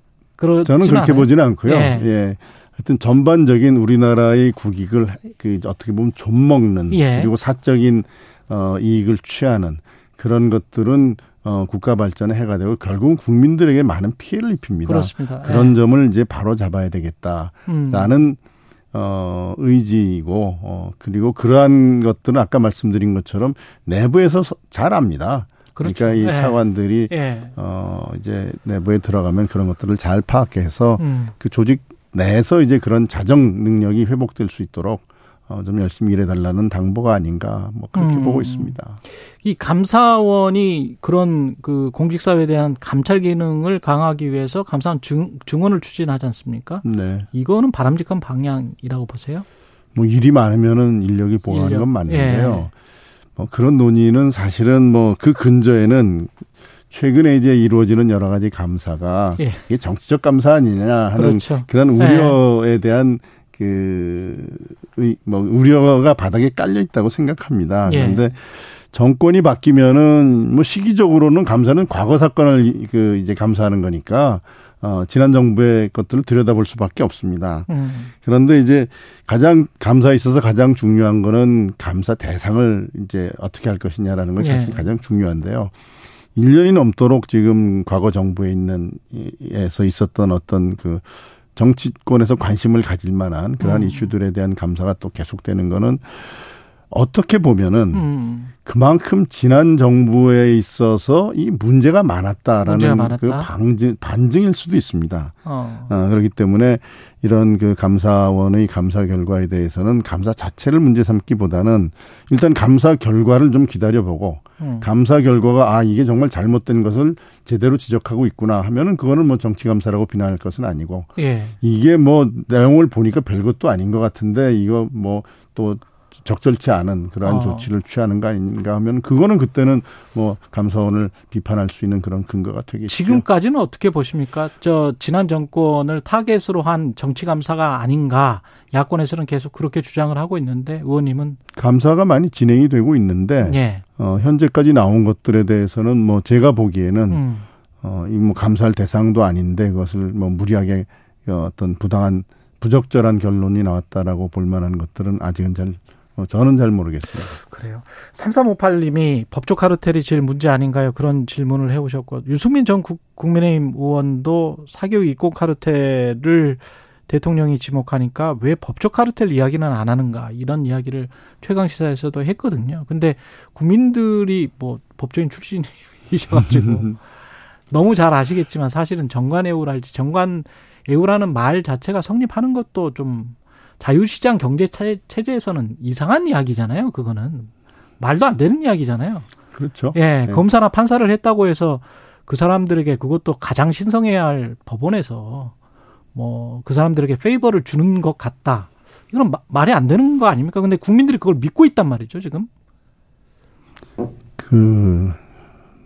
저는 그렇게? 보지는 않고요. 예. 예. 하여튼 전반적인 우리나라의 국익을 그 어떻게 보면 좀 먹는 예. 그리고 사적인 어 이익을 취하는 그런 것들은 어, 국가 발전에 해가 되고 결국은 국민들에게 많은 피해를 입힙니다. 그렇습니다. 그런 예. 점을 이제 바로 잡아야 되겠다라는 음. 어, 의지이고 어, 그리고 그러한 것들은 아까 말씀드린 것처럼 내부에서 잘 압니다. 그렇죠. 그러니까 이 예. 차관들이 예. 어, 이제 내부에 들어가면 그런 것들을 잘 파악해서 음. 그 조직 내에서 이제 그런 자정 능력이 회복될 수 있도록 어, 좀 열심히 일해달라는 당부가 아닌가 뭐 그렇게 음. 보고 있습니다. 이 감사원이 그런 그 공직사회에 대한 감찰 기능을 강화하기 위해서 감사원 증, 증언을 추진하지 않습니까? 네. 이거는 바람직한 방향이라고 보세요? 뭐 일이 많으면은 인력이 보강하는 건 맞는데요. 예. 뭐 그런 논의는 사실은 뭐 그 근저에는 최근에 이제 이루어지는 여러 가지 감사가 예. 이게 정치적 감사 아니냐 하는 그렇죠. 그런 우려에 예. 대한 그, 뭐, 우려가 바닥에 깔려 있다고 생각합니다. 예. 그런데 정권이 바뀌면은 뭐 시기적으로는 감사는 과거 사건을 그 이제 감사하는 거니까 어, 지난 정부의 것들을 들여다볼 수밖에 없습니다. 음. 그런데 이제 가장 감사에 있어서 가장 중요한 거는 감사 대상을 이제 어떻게 할 것이냐라는 것이 사실 예. 가장 중요한데요. 1년이 넘도록 지금 과거 정부에 있는 에서 있었던 어떤 그 정치권에서 관심을 가질 만한 그러한 음. 이슈들에 대한 감사가 또 계속되는 거는 어떻게 보면은 음. 그만큼 지난 정부에 있어서 이 문제가 많았다라는 문제가 많았다? 그 반증, 반증일 수도 있습니다. 어. 어. 그렇기 때문에 이런 그 감사원의 감사 결과에 대해서는 감사 자체를 문제 삼기보다는 일단 감사 결과를 좀 기다려보고 음. 감사 결과가 아 이게 정말 잘못된 것을 제대로 지적하고 있구나 하면은 그거는 뭐 정치 감사라고 비난할 것은 아니고 예. 이게 뭐 내용을 보니까 별 것도 아닌 것 같은데 이거 뭐 또 적절치 않은 그러한 어. 조치를 취하는 거 아닌가 하면 그거는 그때는 뭐 감사원을 비판할 수 있는 그런 근거가 되겠죠. 지금까지는 어떻게 보십니까? 저 지난 정권을 타겟으로 한 정치 감사가 아닌가 야권에서는 계속 그렇게 주장을 하고 있는데 의원님은 감사가 많이 진행이 되고 있는데 예. 어, 현재까지 나온 것들에 대해서는 뭐 제가 보기에는 음. 어, 이 뭐 감사할 대상도 아닌데 그것을 뭐 무리하게 어떤 부당한 부적절한 결론이 나왔다라고 볼 만한 것들은 아직은 잘 어, 저는 잘 모르겠습니다. 그래요. 3358님이 법조 카르텔이 제일 문제 아닌가요? 그런 질문을 해오셨고 유승민 전 국, 민의힘 의원도 사교육 이권 카르텔을 대통령이 지목하니까 왜 법조 카르텔 이야기는 안 하는가 이런 이야기를 최강 시사에서도 했거든요. 근데 국민들이 뭐 법조인 출신이셔가지고 너무 잘 아시겠지만 사실은 정관 애우랄지 정관 애우라는 말 자체가 성립하는 것도 좀 자유시장 경제 체제에서는 이상한 이야기잖아요. 그거는 말도 안 되는 이야기잖아요. 그렇죠. 예, 네. 검사나 판사를 했다고 해서 그 사람들에게 그것도 가장 신성해야 할 법원에서 뭐 그 사람들에게 페이버를 주는 것 같다. 이건 마, 말이 안 되는 거 아닙니까? 근데 국민들이 그걸 믿고 있단 말이죠, 지금. 그,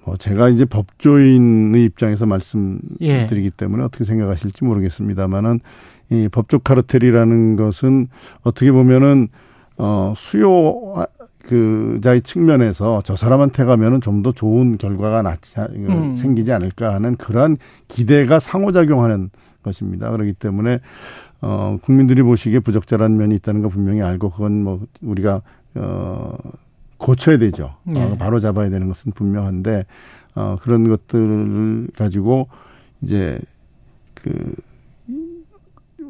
뭐 제가 이제 법조인의 입장에서 말씀드리기 예. 때문에 어떻게 생각하실지 모르겠습니다만은 이 법적 카르텔이라는 것은 어떻게 보면은 어 수요 그 자의 측면에서 저 사람한테 가면은 좀 더 좋은 결과가 낫지 음. 생기지 않을까 하는 그러한 기대가 상호작용하는 것입니다. 그렇기 때문에 어 국민들이 보시기에 부적절한 면이 있다는 거 분명히 알고 그건 뭐 우리가 어 고쳐야 되죠. 네. 어, 바로 잡아야 되는 것은 분명한데 어 그런 것들을 가지고 이제 그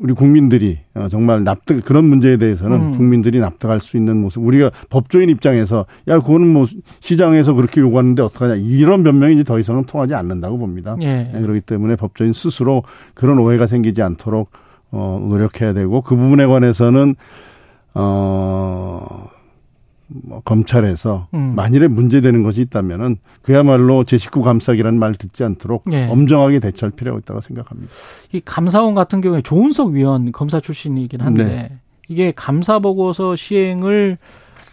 우리 국민들이 어, 정말 납득 그런 문제에 대해서는 음. 국민들이 납득할 수 있는 모습 우리가 법조인 입장에서 야 그거는 뭐 시장에서 그렇게 요구하는데 어떡하냐 이런 변명이 이제 더 이상은 통하지 않는다고 봅니다. 예. 네, 그렇기 때문에 법조인 스스로 그런 오해가 생기지 않도록 어 노력해야 되고 그 부분에 관해서는 어 뭐 검찰에서 음. 만일에 문제되는 것이 있다면은 그야말로 제 식구 감싸기라는 말 듣지 않도록 네. 엄정하게 대처할 필요가 있다고 생각합니다. 이 감사원 같은 경우에 조은석 위원 검사 출신이긴 한데 네. 이게 감사 보고서 시행을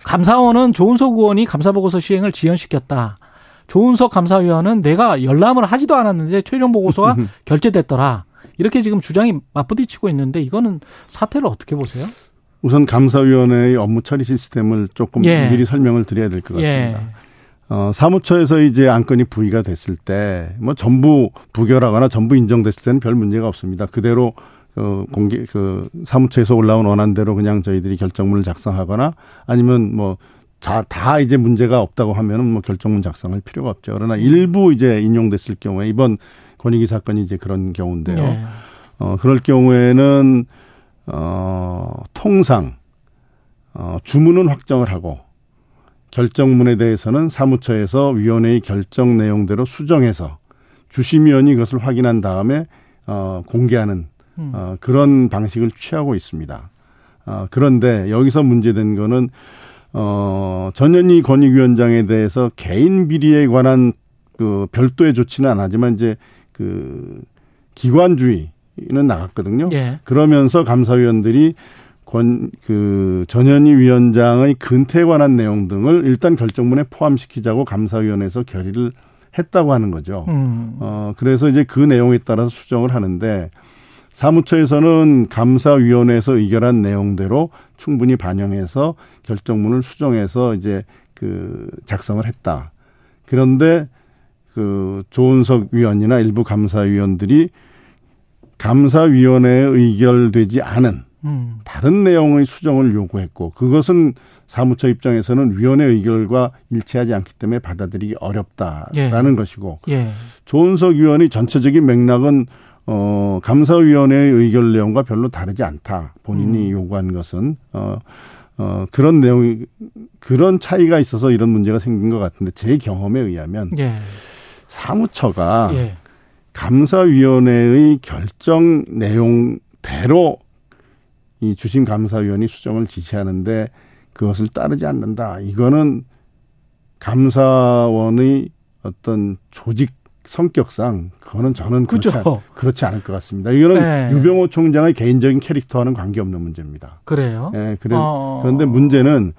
감사원은 조은석 의원이 감사 보고서 시행을 지연시켰다. 조은석 감사위원은 내가 열람을 하지도 않았는데 최종 보고서가 결재됐더라. 이렇게 지금 주장이 맞부딪히고 있는데 이거는 사태를 어떻게 보세요? 우선 감사위원회의 업무 처리 시스템을 조금 예. 미리 설명을 드려야 될 것 같습니다. 예. 어, 사무처에서 이제 안건이 부의가 됐을 때, 뭐 전부 부결하거나 전부 인정됐을 때는 별 문제가 없습니다. 그대로 어, 공개, 그, 사무처에서 올라온 원안대로 그냥 저희들이 결정문을 작성하거나 아니면 뭐, 자, 다 이제 문제가 없다고 하면은 뭐 결정문 작성할 필요가 없죠. 그러나 일부 이제 인용됐을 경우에 이번 권익위 사건이 이제 그런 경우인데요. 네. 어, 그럴 경우에는 어, 통상 어, 주문은 확정을 하고 결정문에 대해서는 사무처에서 위원회의 결정 내용대로 수정해서 주심위원이 그것을 확인한 다음에 어, 공개하는 음. 어, 그런 방식을 취하고 있습니다. 어, 그런데 여기서 문제된 거는 어, 전현희 권익위원장에 대해서 개인 비리에 관한 그 별도의 조치는 안 하지만 이제 그 기관주의 는 나갔거든요. 예. 그러면서 감사위원들이 권, 그, 전현희 위원장의 근태에 관한 내용 등을 일단 결정문에 포함시키자고 감사위원회에서 결의를 했다고 하는 거죠. 음. 어, 그래서 이제 그 내용에 따라서 수정을 하는데 사무처에서는 감사위원회에서 의결한 내용대로 충분히 반영해서 결정문을 수정해서 이제 그 작성을 했다. 그런데 그 조은석 위원이나 일부 감사위원들이 감사위원회에 의결되지 않은 음. 다른 내용의 수정을 요구했고 그것은 사무처 입장에서는 위원회 의결과 일치하지 않기 때문에 받아들이기 어렵다라는 예. 것이고 예. 조은석 위원이 전체적인 맥락은 어 감사위원회의 의결 내용과 별로 다르지 않다 본인이 음. 요구한 것은 어, 어, 그런 내용이, 그런 차이가 있어서 이런 문제가 생긴 것 같은데 제 경험에 의하면 예. 사무처가 예. 감사위원회의 결정 내용대로 이 주심 감사위원이 수정을 지시하는데 그것을 따르지 않는다. 이거는 감사원의 어떤 조직 성격상 그거는 저는 그렇지, 그렇죠. 그렇지 않을 것 같습니다. 이거는 네. 유병호 총장의 개인적인 캐릭터와는 관계없는 문제입니다. 그래요? 네, 그래, 어. 그런데 문제는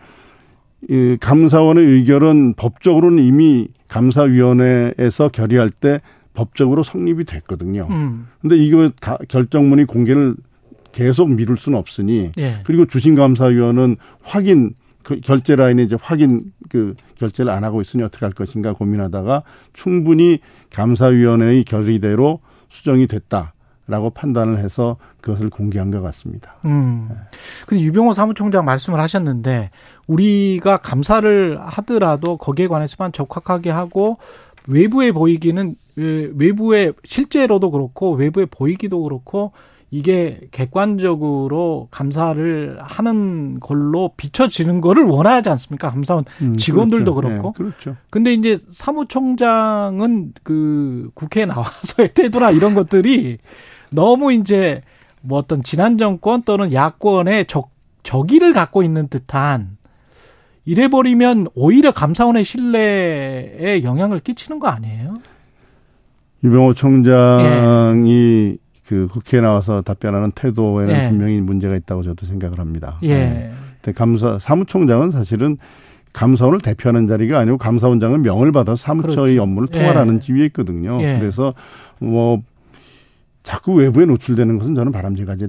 이 감사원의 의결은 법적으로는 이미 감사위원회에서 결의할 때 법적으로 성립이 됐거든요. 음. 근데 이거 다 결정문이 공개를 계속 미룰 수는 없으니 예. 그리고 주신감사위원은 확인 그 결제 라인에 이제 확인 그 결제를 안 하고 있으니 어떻게 할 것인가 고민하다가 충분히 감사위원회의 결의대로 수정이 됐다 라고 판단을 해서 그것을 공개한 것 같습니다. 음. 근데 유병호 사무총장 말씀을 하셨는데 우리가 감사를 하더라도 거기에 관해서만 적확하게 하고 외부에 보이기는 외부에 실제로도 그렇고 외부에 보이기도 그렇고 이게 객관적으로 감사를 하는 걸로 비춰지는 거를 원하지 않습니까? 감사원 음, 직원들도 그렇죠. 그렇고. 네, 그렇죠. 근데 이제 사무총장은 그 국회에 나와서의 태도나 이런 것들이 너무 이제 뭐 어떤 지난 정권 또는 야권의 적, 적의를 갖고 있는 듯한 이래버리면 오히려 감사원의 신뢰에 영향을 끼치는 거 아니에요? 유병호 총장이 예. 그 국회에 나와서 답변하는 태도에는 예. 분명히 문제가 있다고 저도 생각을 합니다. 예. 네. 근데 감사 사무총장은 사실은 감사원을 대표하는 자리가 아니고 감사원장은 명을 받아서 사무처의 그렇죠. 업무를 통할하는 예. 지위에 있거든요. 예. 그래서 뭐 자꾸 외부에 노출되는 것은 저는 바람직하지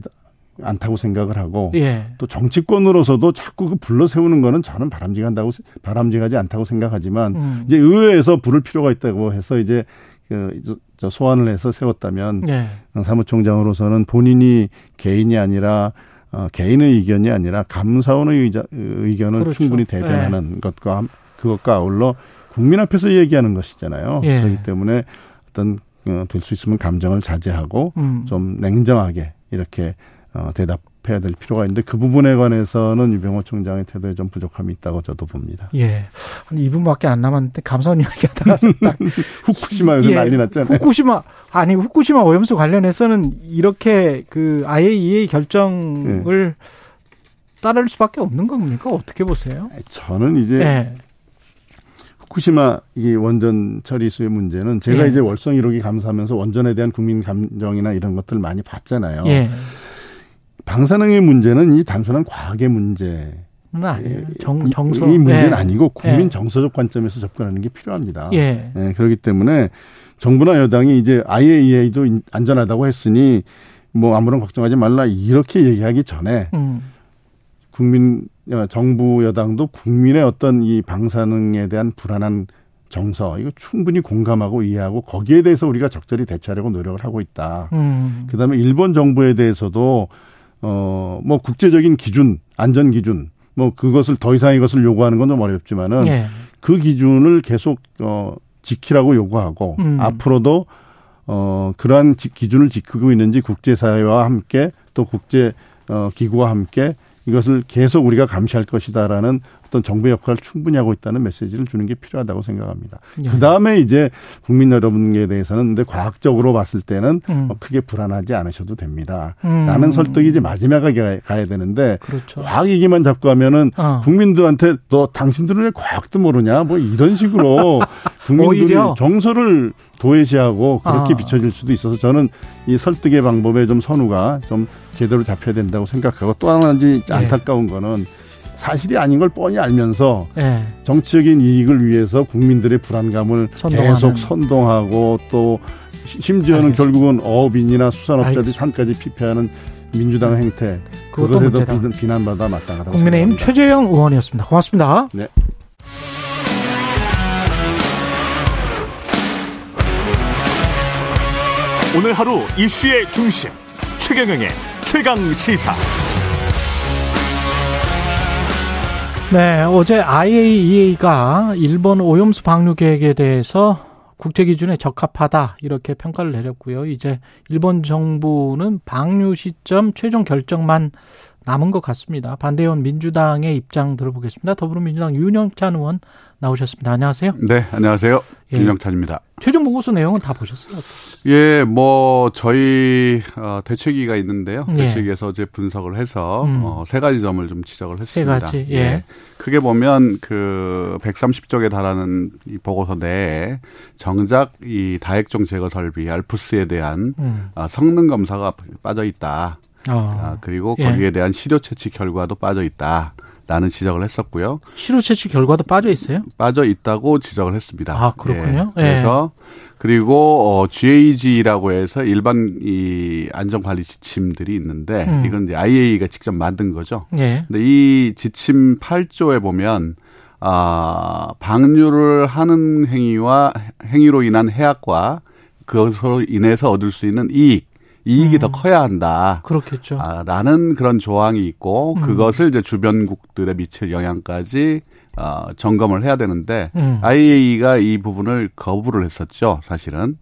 않다고 생각을 하고 예. 또 정치권으로서도 자꾸 그 불러 세우는 거는 저는 바람직한다고 바람직하지 않다고 생각하지만 음. 이제 의회에서 부를 필요가 있다고 해서 이제 그 소환을 해서 세웠다면 네. 사무총장으로서는 본인이 개인이 아니라 어, 개인의 의견이 아니라 감사원의 의자, 의견을 그렇죠. 충분히 대변하는 네. 것과 그것과 아울러 국민 앞에서 얘기하는 것이잖아요. 예. 그렇기 때문에 어떤 어, 될 수 있으면 감정을 자제하고 음. 좀 냉정하게 이렇게 어, 대답 해야 될 필요가 있는데 그 부분에 관해서는 유병호 총장의 태도에 좀 부족함이 있다고 저도 봅니다. 예. 한 2분밖에 안 남았는데 감사원 이야기하다가 후쿠시마에서 예. 난리 났잖아요. 후쿠시마 아니 후쿠시마 오염수 관련해서는 이렇게 그 IAEA 결정을 예. 따를 수밖에 없는 겁니까? 어떻게 보세요? 저는 이제 예. 후쿠시마 이 원전 처리수의 문제는 제가 예. 이제 월성 1호기 감사하면서 원전에 대한 국민 감정이나 이런 것들 많이 봤잖아요. 예. 방사능의 문제는 이 단순한 과학의 문제. 아니에요. 정, 정서. 이 문제는 예. 아니고 국민 예. 정서적 관점에서 접근하는 게 필요합니다. 예. 예. 그렇기 때문에 정부나 여당이 이제 IAEA도 안전하다고 했으니 뭐 아무런 걱정하지 말라 이렇게 얘기하기 전에 음. 국민 어, 정부 여당도 국민의 어떤 이 방사능에 대한 불안한 정서 이거 충분히 공감하고 이해하고 거기에 대해서 우리가 적절히 대처하려고 노력을 하고 있다. 음. 그다음에 일본 정부에 대해서도 어, 뭐 국제적인 기준, 안전 기준, 뭐 그것을 더 이상의 것을 요구하는 건 좀 어렵지만은 예. 그 기준을 계속 어 지키라고 요구하고 음. 앞으로도 어 그러한 기준을 지키고 있는지 국제사회와 함께 또 국제 어 기구와 함께 이것을 계속 우리가 감시할 것이다라는 어떤 정부의 역할을 충분히 하고 있다는 메시지를 주는 게 필요하다고 생각합니다. 네. 그 다음에 이제 국민 여러분에 대해서는 근데 과학적으로 봤을 때는 음. 뭐 크게 불안하지 않으셔도 됩니다. 음. 라는 설득이 이제 마지막에 가야 되는데 그렇죠. 과학 얘기만 잡고 하면은 어. 국민들한테 너 당신들은 왜 과학도 모르냐 뭐 이런 식으로 국민들이 정서를 도외시하고 그렇게 아. 비춰질 수도 있어서 저는 이 설득의 방법에 좀 선우가 좀 제대로 잡혀야 된다고 생각하고 또 하나 지 네. 안타까운 거는 사실이 아닌 걸 뻔히 알면서 네. 정치적인 이익을 위해서 국민들의 불안감을 선동하는. 계속 선동하고 또 심지어는 알겠습니다. 결국은 어업인이나 수산업자들이 산까지 피폐하는 민주당 행태 그것에도 비난받아 마땅하다고 국민의힘 최재형 의원이었습니다. 고맙습니다. 네. 오늘 하루 이슈의 중심 최경영의 최강 시사. 네, 어제 IAEA가 일본 오염수 방류 계획에 대해서 국제 기준에 적합하다 이렇게 평가를 내렸고요. 이제 일본 정부는 방류 시점 최종 결정만 남은 것 같습니다. 반대원 민주당의 입장 들어보겠습니다. 더불어민주당 윤영찬 의원 나오셨습니다. 안녕하세요. 네, 안녕하세요. 예. 윤영찬입니다. 최종 보고서 내용은 다 보셨어요? 예, 뭐 저희 어, 대책위가 있는데요. 예. 대책위에서 어제 분석을 해서 음. 어, 세 가지 점을 좀 지적을 했습니다. 세 가지. 예. 예. 크게 보면 그 130쪽에 달하는 이 보고서 내에 정작 이 다액종 제거 설비 알프스에 대한 음. 어, 성능 검사가 빠져 있다. 어. 아, 그리고 예. 거기에 대한 시료 채취 결과도 빠져 있다. 라는 지적을 했었고요. 시료 채취 결과도 빠져 있어요? 빠져 있다고 지적을 했습니다. 아, 그렇군요. 예. 그래서 그리고 어 GAG라고 해서 일반 이 안전 관리 지침들이 있는데 음. 이건 이제 IAEA가 직접 만든 거죠. 예. 근데 이 지침 8조에 보면 아, 방류를 하는 행위와 행위로 인한 해악과 그것으로 인해서 얻을 수 있는 이익 이익이 음. 더 커야 한다. 그렇겠죠. 아, 라는 그런 조항이 있고 음. 그것을 이제 주변국들에 미칠 영향까지 어, 점검을 해야 되는데 음. IAEA가 이 부분을 거부를 했었죠, 사실은.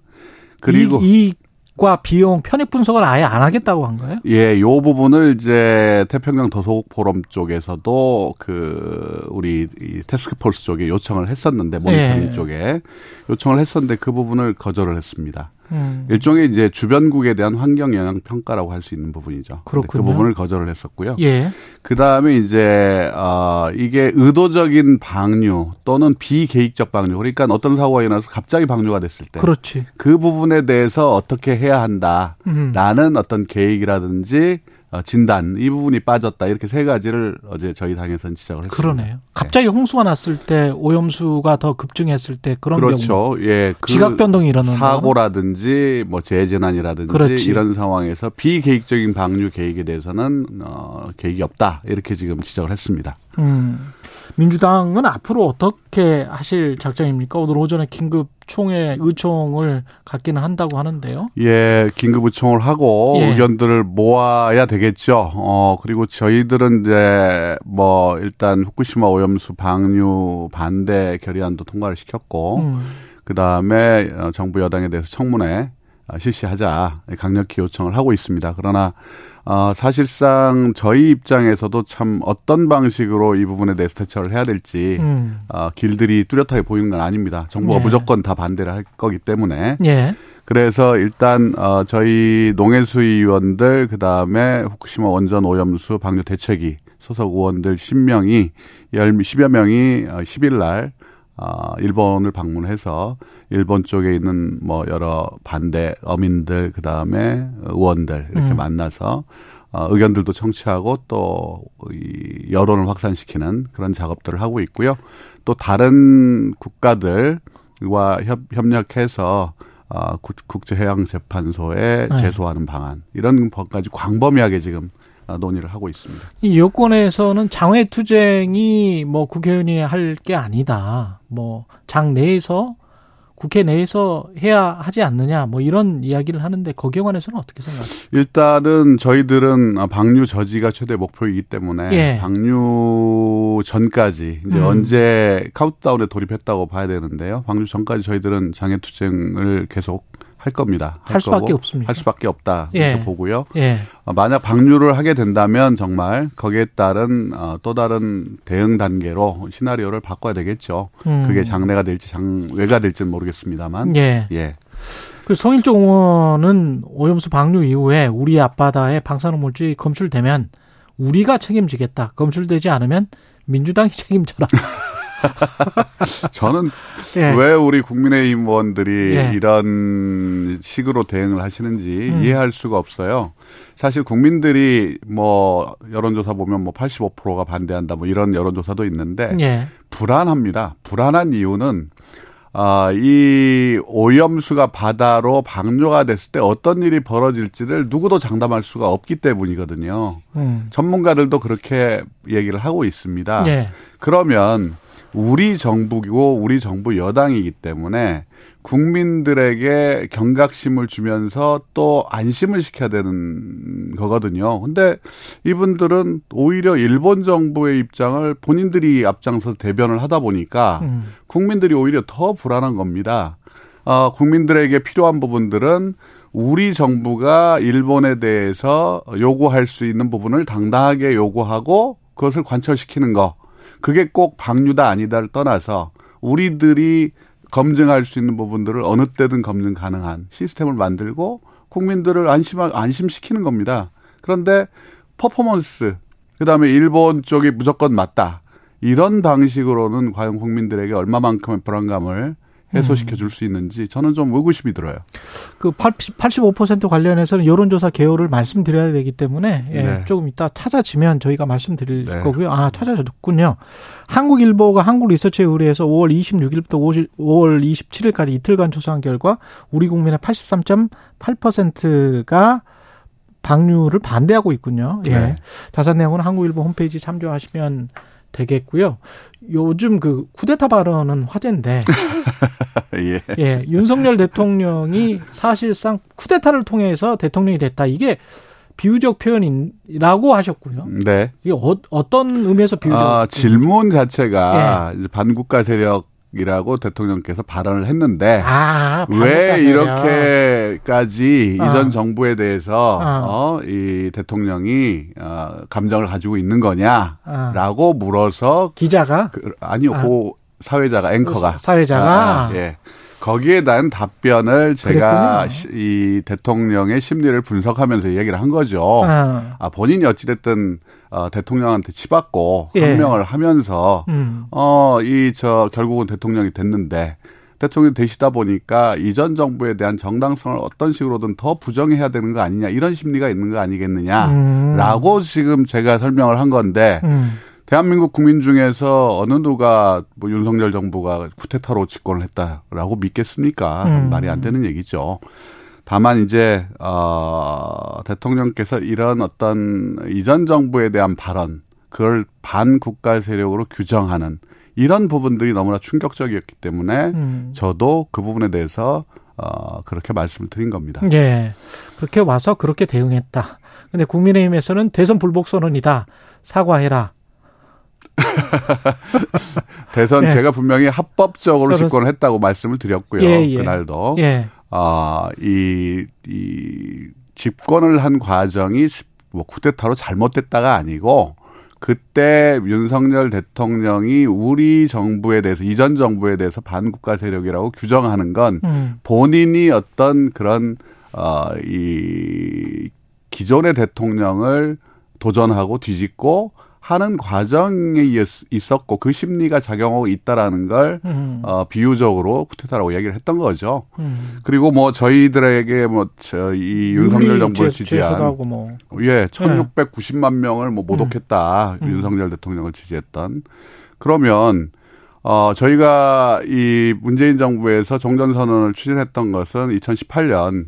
그리고 이, 과 비용 편익 분석을 아예 안 하겠다고 한 거예요? 예, 요 부분을 이제 태평양 도서국 포럼 쪽에서도 그 우리 이 테스크포스 쪽에 요청을 했었는데 모니터링 예. 쪽에 요청을 했었는데 그 부분을 거절을 했습니다. 음. 일종의 이제 주변국에 대한 환경 영향 평가라고 할 수 있는 부분이죠. 그 그렇군요. 그 부분을 거절을 했었고요. 예. 그 다음에 이제 어 이게 의도적인 방류 또는 비계획적 방류 그러니까 어떤 사고가 일어나서 갑자기 방류가 됐을 때, 그렇지. 그 부분에 대해서 어떻게 해야 한다라는 음. 어떤 계획이라든지 어, 진단 이 부분이 빠졌다 이렇게 세 가지를 어제 저희 당에서는 지적을 했습니다. 그러네요. 갑자기 홍수가 났을 때 오염수가 더 급증했을 때 그런 그렇죠. 경우 예, 그 지각 변동이 일어나는 사고라든지 뭐 재재난이라든지 그렇지. 이런 상황에서 비계획적인 방류 계획에 대해서는 어, 계획이 없다 이렇게 지금 지적을 했습니다. 음. 민주당은 앞으로 어떻게 하실 작정입니까? 오늘 오전에 긴급 총회 의총을 갖기는 한다고 하는데요. 예, 긴급 의총을 하고 예. 의견들을 모아야 되겠죠. 어, 그리고 저희들은 이제 뭐 일단 후쿠시마 오염수 방류 반대 결의안도 통과를 시켰고 음. 그 다음에 어, 정부 여당에 대해서 청문회 실시하자 강력히 요청을 하고 있습니다. 그러나 어, 사실상 저희 입장에서도 참 어떤 방식으로 이 부분에 대해서 대처를 해야 될지 음. 어, 길들이 뚜렷하게 보이는 건 아닙니다. 정부가 예. 무조건 다 반대를 할 거기 때문에. 예. 그래서 일단 어, 저희 농해수위원들 그다음에 후쿠시마 원전 오염수 방류 대책위 소속 의원들 10명이 10여 명이 10일 어, 날 어, 일본을 방문해서 일본 쪽에 있는 뭐 여러 반대 어민들 그 다음에 의원들 이렇게 음. 만나서 어, 의견들도 청취하고 또 이 여론을 확산시키는 그런 작업들을 하고 있고요. 또 다른 국가들과 협, 협력해서 어, 국제해양재판소에 네. 제소하는 방안 이런 것까지 광범위하게 지금 어, 논의를 하고 있습니다. 이 여권에서는 장외 투쟁이 뭐 국회의원이 할 게 아니다. 뭐 장 내에서 국회 내에서 해야 하지 않느냐 뭐 이런 이야기를 하는데 거기에 관해서는 어떻게 생각하세요? 일단은 저희들은 방류 저지가 최대 목표이기 때문에 예. 방류 전까지 이제 음. 언제 카운트다운에 돌입했다고 봐야 되는데요. 방류 전까지 저희들은 장애 투쟁을 계속 할 겁니다. 할, 할 수밖에 없습니다. 할 수밖에 없다 예. 이렇게 보고요. 예. 어, 만약 방류를 하게 된다면 정말 거기에 따른 어, 또 다른 대응 단계로 시나리오를 바꿔야 되겠죠. 음. 그게 장래가 될지 장외가 될지는 모르겠습니다만. 예. 예. 그 성일종 의원은 오염수 방류 이후에 우리 앞바다에 방사능 검출되면 우리가 책임지겠다. 검출되지 않으면 민주당이 책임져라. 저는 예. 왜 우리 국민의힘 의원들이 예. 이런 식으로 대응을 하시는지 음. 이해할 수가 없어요. 사실 국민들이 뭐 여론조사 보면 뭐 85%가 반대한다 뭐 이런 여론조사도 있는데 예. 불안합니다. 불안한 이유는 아, 이 오염수가 바다로 방류가 됐을 때 어떤 일이 벌어질지를 누구도 장담할 수가 없기 때문이거든요. 음. 전문가들도 그렇게 얘기를 하고 있습니다. 예. 그러면 우리 정부고 우리 정부 여당이기 때문에 국민들에게 경각심을 주면서 또 안심을 시켜야 되는 거거든요. 근데 이분들은 오히려 일본 정부의 입장을 본인들이 앞장서 대변을 하다 보니까 음. 국민들이 오히려 더 불안한 겁니다. 어, 국민들에게 필요한 부분들은 우리 정부가 일본에 대해서 요구할 수 있는 부분을 당당하게 요구하고 그것을 관철시키는 거. 그게 꼭 방류다 아니다를 떠나서 우리들이 검증할 수 있는 부분들을 어느 때든 검증 가능한 시스템을 만들고 국민들을 안심 안심시키는 겁니다. 그런데 퍼포먼스 그다음에 일본 쪽이 무조건 맞다. 이런 방식으로는 과연 국민들에게 얼마만큼의 불안감을 해소시켜 줄 수 있는지 저는 좀 의구심이 들어요. 그85% 관련해서는 여론조사 개요를 말씀드려야 되기 때문에 예, 네. 조금 이따 찾아지면 저희가 말씀드릴 네. 거고요. 아, 찾아졌군요. 한국일보가 한국리서치에 의뢰해서 5월 26일부터 5월 27일까지 이틀간 조사한 결과 우리 국민의 83.8%가 방류를 반대하고 있군요. 예. 네. 자세한 내용은 한국일보 홈페이지 참조하시면 되겠고요. 요즘 그 쿠데타 발언은 화제인데, 예. 예, 윤석열 대통령이 사실상 쿠데타를 통해서 대통령이 됐다. 이게 비유적 표현이라고 하셨고요. 네. 이게 어, 떤 의미에서 비유적? 아, 질문 자체가 예. 반국가 세력 이라고 대통령께서 발언을 했는데 아, 왜 이렇게까지 어. 이전 정부에 대해서 어. 어, 이 대통령이 어, 감정을 가지고 있는 거냐라고 어. 물어서 기자가 그, 아니요 아. 고 사회자가 앵커가 사회자가 아, 아, 예 거기에 대한 답변을 제가 그랬군요. 이 대통령의 심리를 분석하면서 얘기를 한 거죠. 아, 아 본인이 어찌됐든 어, 대통령한테 치받고 예. 항명을 하면서 음. 어이 저 결국은 대통령이 됐는데 대통령이 되시다 보니까 이전 정부에 대한 정당성을 어떤 식으로든 더 부정해야 되는 거 아니냐 이런 심리가 있는 거 아니겠느냐라고 음. 지금 제가 설명을 한 건데 음. 대한민국 국민 중에서 어느 누가 뭐 윤석열 정부가 쿠데타로 집권을 했다라고 믿겠습니까? 음. 말이 안 되는 얘기죠. 다만 이제 어 대통령께서 이런 어떤 이전 정부에 대한 발언 그걸 반국가 세력으로 규정하는 이런 부분들이 너무나 충격적이었기 때문에 음. 저도 그 부분에 대해서 어 그렇게 말씀을 드린 겁니다. 예. 그렇게 와서 그렇게 대응했다. 근데 국민의힘에서는 대선 불복 선언이다. 사과해라. 대선 예. 제가 분명히 합법적으로 집권을 했다고 말씀을 드렸고요. 예, 예. 그날도. 예. 아, 이, 이 집권을 한 과정이 뭐 쿠데타로 잘못됐다가 아니고 그때 윤석열 대통령이 우리 정부에 대해서 이전 정부에 대해서 반국가 세력이라고 규정하는 건 음. 본인이 어떤 그런 어이 기존의 대통령을 도전하고 뒤집고 하는 과정에 있었고 그 심리가 작용하고 있다라는 걸 음. 어, 비유적으로 쿠데타라고 얘기를 했던 거죠. 음. 그리고 뭐 저희들에게 뭐저이 윤석열 정부를 지지한 뭐. 예, 1,690만 명을 뭐 모독했다. 음. 윤석열 대통령을 지지했던. 그러면 어 저희가 이 문재인 정부에서 종전 선언을 추진했던 것은 2018년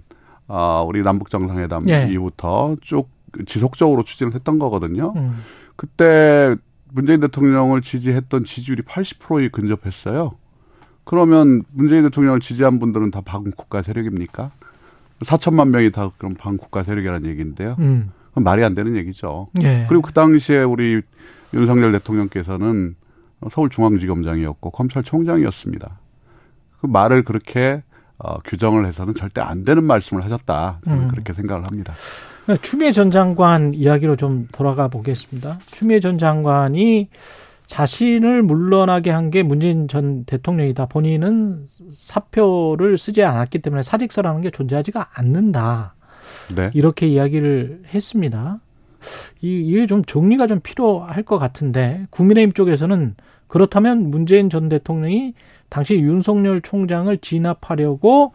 어 우리 남북 정상회담 예. 이후부터 쭉 지속적으로 추진을 했던 거거든요. 음. 그때 문재인 대통령을 지지했던 지지율이 80%에 근접했어요. 그러면 문재인 대통령을 지지한 분들은 다 반국가 세력입니까? 4천만 명이 다 그럼 반국가 세력이라는 얘기인데요. 음. 그건 말이 안 되는 얘기죠. 예. 그리고 그 당시에 우리 윤석열 대통령께서는 서울중앙지검장이었고 검찰총장이었습니다. 그 말을 그렇게 어, 규정을 해서는 절대 안 되는 말씀을 하셨다. 음. 그렇게 생각을 합니다. 추미애 전 장관 이야기로 좀 돌아가 보겠습니다. 추미애 전 장관이 자신을 물러나게 한 게 문재인 전 대통령이다. 본인은 사표를 쓰지 않았기 때문에 사직서라는 게 존재하지가 않는다. 네. 이렇게 이야기를 했습니다. 이게 좀 정리가 좀 필요할 것 같은데 국민의힘 쪽에서는 그렇다면 문재인 전 대통령이 당시 윤석열 총장을 진압하려고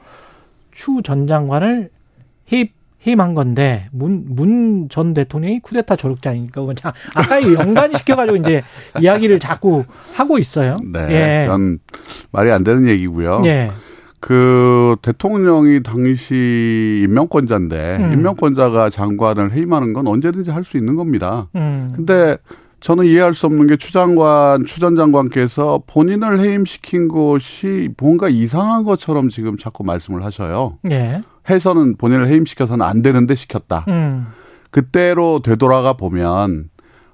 추 전 장관을 해입 해임한 건데 문문전 대통령이 쿠데타 조력자니까 그건 참 아까 연관시켜가지고 이제 이야기를 자꾸 하고 있어요. 네, 예. 말이 안 되는 얘기고요. 예. 그 대통령이 당시 임명권자인데 음. 임명권자가 장관을 해임하는 건 언제든지 할 수 있는 겁니다. 음. 근데 저는 이해할 수 없는 게 추장관, 추전 장관께서 본인을 해임시킨 것이 뭔가 이상한 것처럼 지금 자꾸 말씀을 하셔요. 예. 해서는 본인을 해임시켜서는 안 되는데 시켰다. 음. 그때로 되돌아가 보면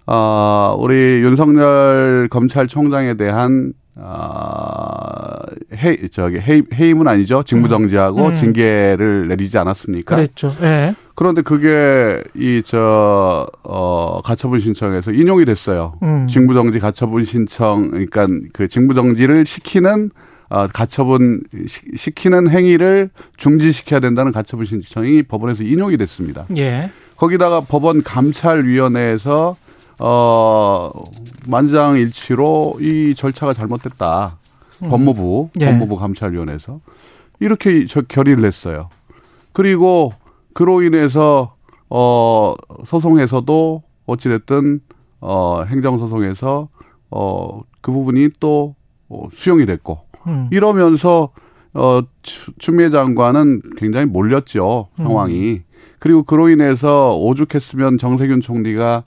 어, 우리 윤석열 검찰총장에 대한 아, 해, 저기, 해, 해임은 아니죠. 직무정지하고 음. 징계를 내리지 않았습니까? 그랬죠. 예. 그런데 그게 이, 저, 어, 가처분 신청에서 인용이 됐어요. 음. 직무정지 가처분 신청, 그러니까 그 직무정지를 시키는 어, 가처분 시 키는 행위를 중지시켜야 된다는 가처분 신청이 법원에서 인용이 됐습니다. 예. 거기다가 법원 감찰위원회에서 어, 만장일치로 이 절차가 잘못됐다. 음. 법무부, 예. 법무부 감찰위원회에서 이렇게 저 결의를 했어요. 그리고 그로 인해서 어, 소송에서도 어찌 됐든 어, 행정 소송에서 어, 그 부분이 또 어, 수용이 됐고 음. 이러면서 어, 추미애 장관은 굉장히 몰렸죠 상황이. 음. 그리고 그로 인해서 오죽했으면 정세균 총리가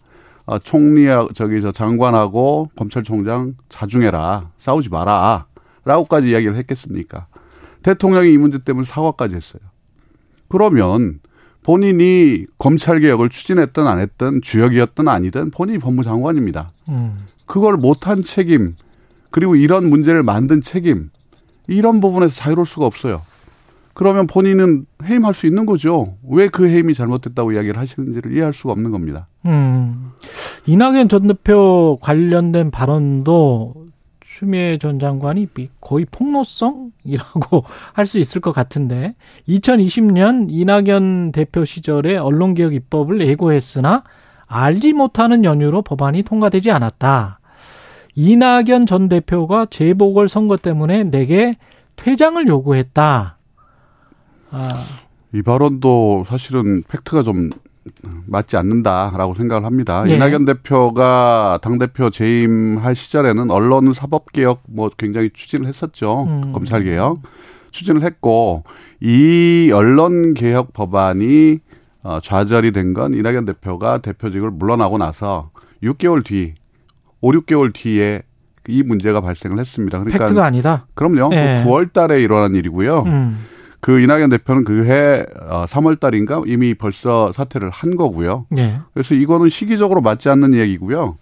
아, 총리 저기 저 장관하고 검찰총장 자중해라 싸우지 마라라고까지 이야기를 했겠습니까? 대통령이 이 문제 때문에 사과까지 했어요. 그러면 본인이 검찰 개혁을 추진했든 안 했든 주역이었든 아니든 본인이 법무장관입니다. 음. 그걸 못한 책임 그리고 이런 문제를 만든 책임 이런 부분에서 자유로울 수가 없어요. 그러면 본인은 해임할 수 있는 거죠. 왜 그 해임이 잘못됐다고 이야기를 하시는지를 이해할 수가 없는 겁니다. 음. 이낙연 전 대표 관련된 발언도 추미애 전 장관이 거의 폭로성이라고 할 수 있을 것 같은데 2020년 이낙연 대표 시절에 언론개혁 입법을 예고했으나 알지 못하는 연유로 법안이 통과되지 않았다. 이낙연 전 대표가 재보궐 선거 때문에 내게 퇴장을 요구했다. 아. 이 발언도 사실은 팩트가 좀 맞지 않는다라고 생각을 합니다. 예. 이낙연 대표가 당 대표 재임할 시절에는 언론 사법 개혁 뭐 굉장히 추진을 했었죠. 음. 검찰 개혁. 추진을 했고, 이 언론 개혁 법안이 어, 좌절이 된 건 이낙연 대표가 대표직을 물러나고 나서 6개월 뒤, 5, 6개월 뒤에 이 문제가 발생을 했습니다. 그러니까 팩트가 아니다. 그럼요. 예. 9월 달에 일어난 일이고요. 음. 그 이낙연 대표는 그해 3월 어, 달인가 이미 벌써 사퇴를 한 거고요. 네. 그래서 이거는 시기적으로 맞지 않는 얘기고요.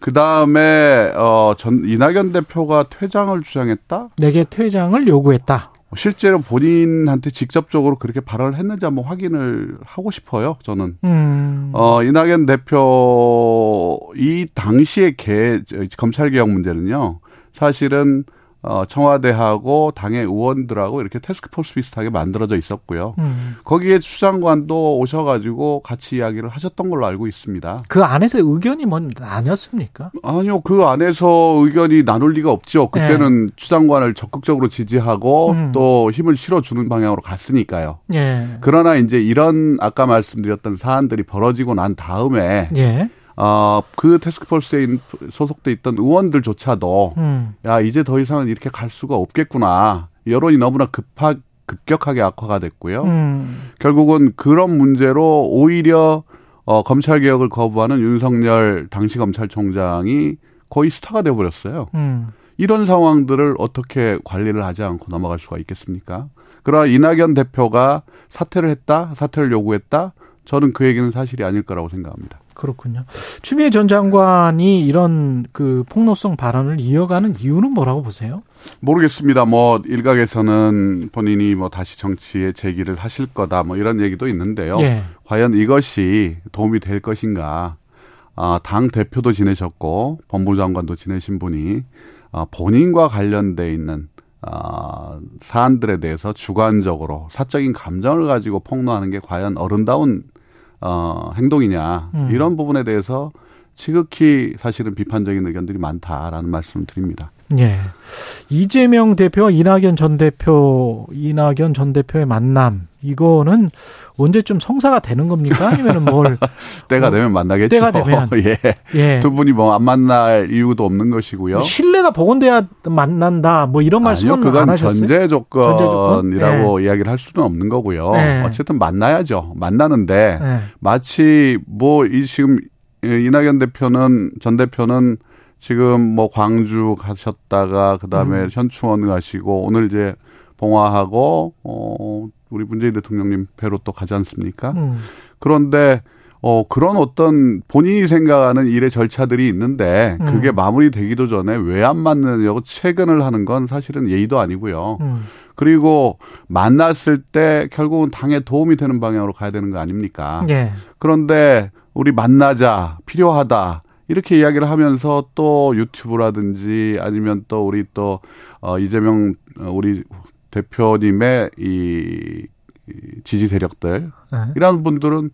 그 다음에 어전 이낙연 대표가 퇴장을 주장했다. 내게 퇴장을 요구했다. 실제로 본인한테 직접적으로 그렇게 발언을 했는지 한번 확인을 하고 싶어요. 저는 음. 어 이낙연 대표 이 당시의 개 검찰 개혁 문제는요. 사실은 어, 청와대하고 당의 의원들하고 이렇게 테스크포스 비슷하게 만들어져 있었고요. 음. 거기에 추장관도 오셔가지고 같이 이야기를 하셨던 걸로 알고 있습니다. 그 안에서 의견이 뭔 나뉘었습니까? 아니요, 그 안에서 의견이 나눌 리가 없죠. 그때는 네. 추장관을 적극적으로 지지하고 음. 또 힘을 실어주는 방향으로 갔으니까요. 예. 그러나 이제 이런 아까 말씀드렸던 사안들이 벌어지고 난 다음에 예. 어, 그 테스크포스에 소속돼 있던 의원들조차도 음. 야 이제 더 이상은 이렇게 갈 수가 없겠구나 여론이 너무나 급하 급격하게 악화가 됐고요. 음. 결국은 그런 문제로 오히려 어, 검찰 개혁을 거부하는 윤석열 당시 검찰총장이 거의 스타가 돼버렸어요. 음. 이런 상황들을 어떻게 관리를 하지 않고 넘어갈 수가 있겠습니까? 그러나 이낙연 대표가 사퇴를 했다, 사퇴를 요구했다. 저는 그 얘기는 사실이 아닐 거라고 생각합니다. 그렇군요. 추미애 전 장관이 이런 그 폭로성 발언을 이어가는 이유는 뭐라고 보세요? 모르겠습니다. 뭐 일각에서는 본인이 뭐 다시 정치에 재기를 하실 거다 뭐 이런 얘기도 있는데요. 예. 과연 이것이 도움이 될 것인가? 아, 당 대표도 지내셨고 법무장관도 지내신 분이 아, 본인과 관련돼 있는 아, 사안들에 대해서 주관적으로 사적인 감정을 가지고 폭로하는 게 과연 어른다운 어, 행동이냐 음. 이런 부분에 대해서 지극히 사실은 비판적인 의견들이 많다라는 말씀을 드립니다. 예. 이재명 대표와 이낙연 전 대표, 이낙연 전 대표의 만남, 이거는 언제쯤 성사가 되는 겁니까? 아니면은 뭘. 때가 어, 되면 만나겠죠. 때가 되면. 예. 예. 두 분이 뭐 안 만날 이유도 없는 것이고요. 신뢰가 복원돼야 만난다, 뭐 이런 말씀은 아니요, 그건 전제 조건이라고 예. 이야기를 할 수는 없는 거고요. 예. 어쨌든 만나야죠. 만나는데 예. 마치 뭐 이 지금 이낙연 대표는 전 대표는 지금 뭐 광주 가셨다가 그다음에 음. 현충원 가시고 오늘 이제 봉화하고 어 우리 문재인 대통령님 배로 또 가지 않습니까? 음. 그런데 어, 그런 어떤 본인이 생각하는 일의 절차들이 있는데 그게 음. 마무리되기도 전에 왜 안 만나냐고 채근을 하는 건 사실은 예의도 아니고요. 음. 그리고 만났을 때 결국은 당에 도움이 되는 방향으로 가야 되는 거 아닙니까? 예. 그런데 우리 만나자, 필요하다. 이렇게 이야기를 하면서 또 유튜브라든지 아니면 또 우리 또, 어, 이재명, 어, 우리 대표님의 이 지지 세력들. 네. 이런 분들은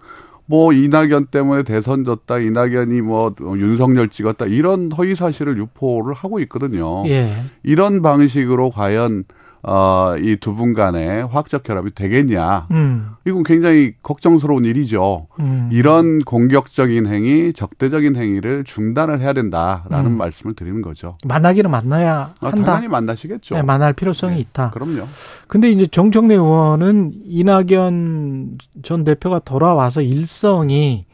뭐 이낙연 때문에 대선 졌다, 이낙연이 뭐 윤석열 찍었다 이런 허위 사실을 유포를 하고 있거든요. 예. 이런 방식으로 과연 어, 이 두 분 간의 화학적 결합이 되겠냐. 음. 이건 굉장히 걱정스러운 일이죠. 음. 이런 공격적인 행위, 적대적인 행위를 중단을 해야 된다라는 음. 말씀을 드리는 거죠. 만나기는 만나야 아, 한다. 당연히 만나시겠죠. 네, 만날 필요성이 네, 있다. 그럼요. 근데 이제 정청래 의원은 이낙연 전 대표가 돌아와서 일성이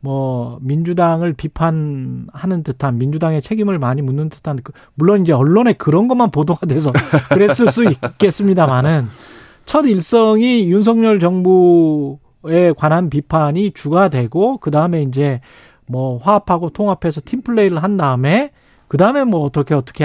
뭐 민주당을 비판하는 듯한 민주당의 책임을 많이 묻는 듯한 그 물론 이제 언론에 그런 것만 보도가 돼서 그랬을 수 있겠습니다만은 첫 일성이 윤석열 정부에 관한 비판이 주가 되고 그 다음에 이제 뭐 화합하고 통합해서 팀 플레이를 한 다음에 그 다음에 뭐 어떻게 어떻게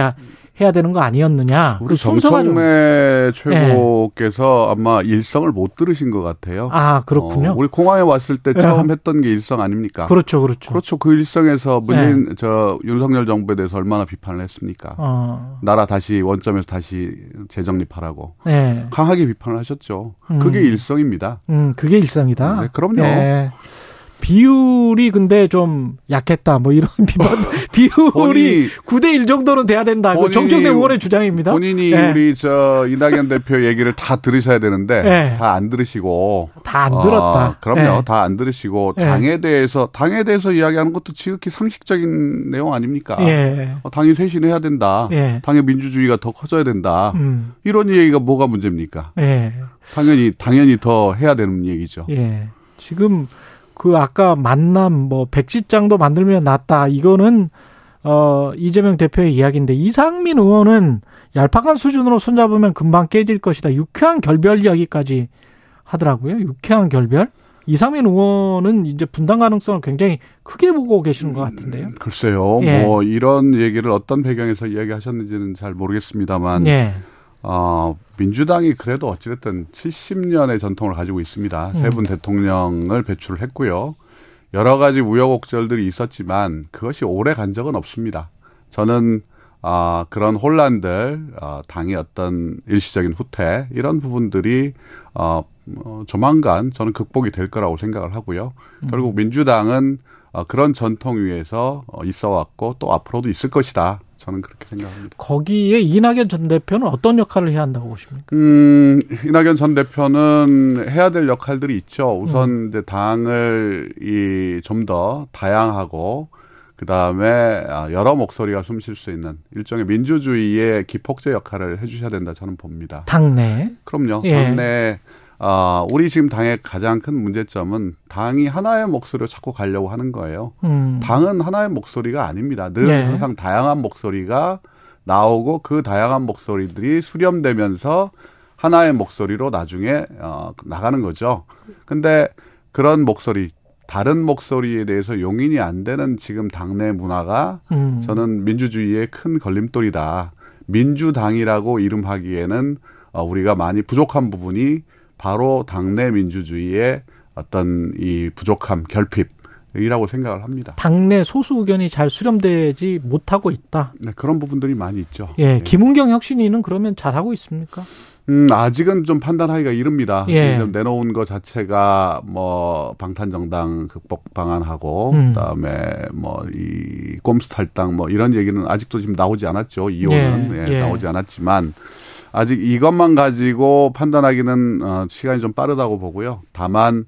해야 되는 거 아니었느냐. 우리 그 정성래 최고께서 네. 아마 일성을 못 들으신 것 같아요. 아 그렇군요. 어, 우리 공항에 왔을 때 처음 네. 했던 게 일성 아닙니까? 그렇죠, 그렇죠. 그렇죠. 그 일성에서 문재인 네. 저 윤석열 정부에 대해서 얼마나 비판을 했습니까? 어. 나라 다시 원점에서 다시 재정립하라고 네. 강하게 비판을 하셨죠. 음. 그게 일성입니다. 음, 그게 일성이다. 네, 그럼요. 네. 비율이 근데 좀 약했다. 뭐 이런 비판. 비율이 9대 1 정도는 돼야 된다. 정청래 의원의 주장입니다. 본인이 네. 우리 저 이낙연 대표 얘기를 다 들으셔야 되는데 네. 다안 들으시고 다 안 들었다. 어, 그럼요. 네. 다안 들으시고 당에 대해서 당에 대해서 이야기하는 것도 지극히 상식적인 내용 아닙니까? 예. 어, 당이 쇄신해야 된다. 예. 당의 민주주의가 더 커져야 된다. 음. 이런 얘기가 뭐가 문제입니까? 예. 당연히 당연히 더 해야 되는 얘기죠. 예. 지금 그 아까 만남 뭐 백지장도 만들면 낫다. 이거는 어 이재명 대표의 이야기인데 이상민 의원은 얄팍한 수준으로 손잡으면 금방 깨질 것이다. 유쾌한 결별 이야기까지 하더라고요. 유쾌한 결별? 이상민 의원은 이제 분당 가능성을 굉장히 크게 보고 계시는 것 같은데요. 음, 글쎄요. 예. 뭐 이런 얘기를 어떤 배경에서 이야기하셨는지는 잘 모르겠습니다만 예. 어, 민주당이 그래도 어찌됐든 70년의 전통을 가지고 있습니다. 음. 세분 대통령을 배출을 했고요. 여러 가지 우여곡절들이 있었지만 그것이 오래 간 적은 없습니다. 저는 아, 그런 혼란들, 어, 당의 어떤 일시적인 후퇴, 이런 부분들이, 어, 어, 조만간 저는 극복이 될 거라고 생각을 하고요. 음. 결국 민주당은 어, 그런 전통 위에서 어, 있어 왔고 또 앞으로도 있을 것이다. 저는 그렇게 생각합니다. 거기에 이낙연 전 대표는 어떤 역할을 해야 한다고 보십니까? 음, 이낙연 전 대표는 해야 될 역할들이 있죠. 우선 음. 이제 당을 이 좀 더 다양하고 그 다음에 아, 여러 목소리가 숨 쉴 수 있는 일종의 민주주의의 기폭제 역할을 해주셔야 된다 저는 봅니다. 당내? 그럼요. 예. 당내 아, 우리 지금 당의 가장 큰 문제점은 당이 하나의 목소리로 자꾸 가려고 하는 거예요. 음. 당은 하나의 목소리가 아닙니다. 늘 네. 항상 다양한 목소리가 나오고 그 다양한 목소리들이 수렴되면서 하나의 목소리로 나중에 어, 나가는 거죠. 근데 그런 목소리, 다른 목소리에 대해서 용인이 안 되는 지금 당내 문화가 음. 저는 민주주의의 큰 걸림돌이다. 민주당이라고 이름하기에는 어, 우리가 많이 부족한 부분이 바로 당내 민주주의의 어떤 이 부족함, 결핍, 이라고 생각을 합니다. 당내 소수 의견이 잘 수렴되지 못하고 있다. 네, 그런 부분들이 많이 있죠. 예, 네. 김은경 혁신위는 그러면 잘 하고 있습니까? 음, 아직은 좀 판단하기가 이릅니다. 예. 내놓은 것 자체가 뭐 방탄정당 극복 방안하고 음. 그다음에 뭐 이 꼼수 탈당 뭐 이런 얘기는 아직도 지금 나오지 않았죠. 이혼은 예. 예, 나오지 않았지만 아직 이것만 가지고 판단하기는 어, 시간이 좀 빠르다고 보고요. 다만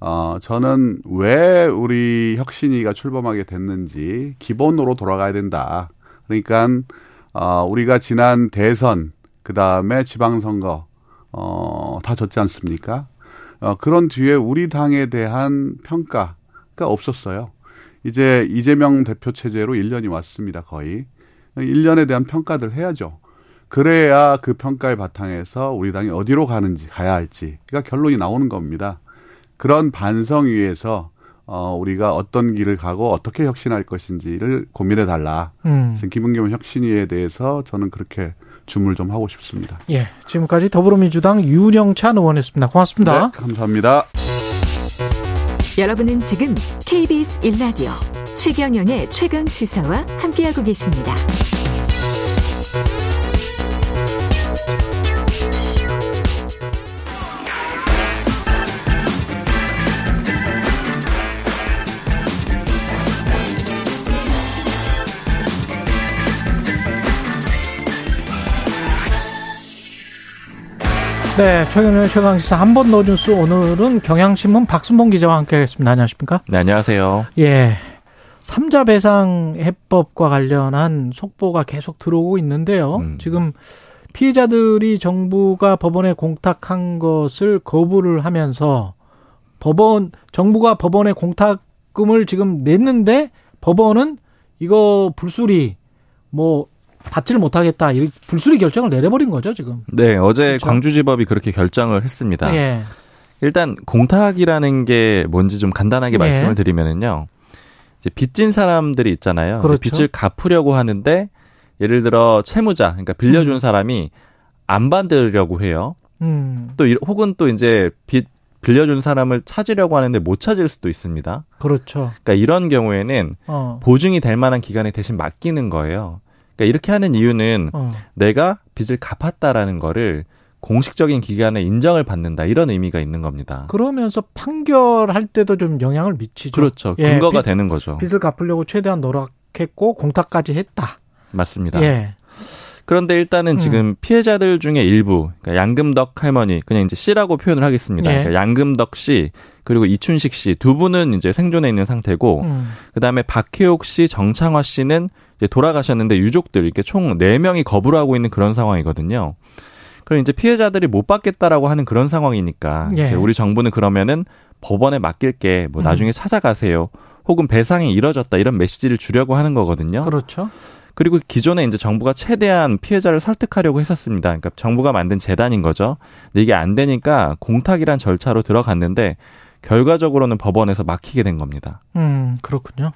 어, 저는 왜 우리 혁신이가 출범하게 됐는지 기본으로 돌아가야 된다. 그러니까 어, 우리가 지난 대선 그 다음에 지방선거 어, 다 졌지 않습니까? 어, 그런 뒤에 우리 당에 대한 평가가 없었어요. 이제 이재명 대표 체제로 1년이 왔습니다, 거의. 1년에 대한 평가들 해야죠. 그래야 그 평가의 바탕에서 우리 당이 어디로 가는지 가야 할지가 결론이 나오는 겁니다. 그런 반성 위에서 어, 우리가 어떤 길을 가고 어떻게 혁신할 것인지를 고민해 달라. 음. 지금 김은겸 혁신위에 대해서 저는 그렇게 주문을 좀 하고 싶습니다. 예. 지금까지 더불어민주당 윤영찬 의원이었습니다. 고맙습니다. 네, 감사합니다. 여러분은 지금 KBS 1라디오 최경영의 최강 시사와 함께하고 계십니다. 네, 최근의 최강시사 한번 노뉴스 오늘은 경향신문 박순봉 기자와 함께하겠습니다. 안녕하십니까? 네, 안녕하세요. 예, 삼자 배상 해법과 관련한 속보가 계속 들어오고 있는데요. 음. 지금 피해자들이 정부가 법원에 공탁한 것을 거부를 하면서 법원 정부가 법원에 공탁금을 지금 냈는데 법원은 이거 불수리 뭐 받지를 못하겠다. 이 불수리 결정을 내려버린 거죠, 지금. 네, 어제 그렇죠? 광주지법이 그렇게 결정을 했습니다. 예. 일단 공탁이라는 게 뭔지 좀 간단하게 예. 말씀을 드리면은요. 이제 빚진 사람들이 있잖아요. 그렇죠. 빚을 갚으려고 하는데 예를 들어 채무자, 그러니까 빌려준 음. 사람이 안 받으려고 해요. 음. 또 혹은 또 이제 빚 빌려준 사람을 찾으려고 하는데 못 찾을 수도 있습니다. 그렇죠. 그러니까 이런 경우에는 어. 보증이 될 만한 기간에 대신 맡기는 거예요. 그러니까 이렇게 하는 이유는 어. 내가 빚을 갚았다라는 거를 공식적인 기관에 인정을 받는다 이런 의미가 있는 겁니다. 그러면서 판결할 때도 좀 영향을 미치죠. 그렇죠. 예, 근거가 빚, 되는 거죠. 빚을 갚으려고 최대한 노력했고 공탁까지 했다. 맞습니다. 예. 그런데 일단은 음. 지금 피해자들 중에 일부, 그러니까 양금덕 할머니, 그냥 이제 씨라고 표현을 하겠습니다. 예. 그러니까 양금덕 씨, 그리고 이춘식 씨 두 분은 이제 생존해 있는 상태고, 음. 그 다음에 박혜옥 씨, 정창화 씨는 이제 돌아가셨는데 유족들 이렇게 총 4명이 거부를 하고 있는 그런 상황이거든요. 그럼 이제 피해자들이 못 받겠다라고 하는 그런 상황이니까 예. 이제 우리 정부는 그러면은 법원에 맡길게 뭐 음. 나중에 음. 찾아가세요. 혹은 배상이 이뤄졌다 이런 메시지를 주려고 하는 거거든요. 그렇죠. 그리고 기존에 이제 정부가 최대한 피해자를 설득하려고 했었습니다. 그러니까 정부가 만든 재단인 거죠. 근데 이게 안 되니까 공탁이란 절차로 들어갔는데 결과적으로는 법원에서 막히게 된 겁니다. 음, 그렇군요.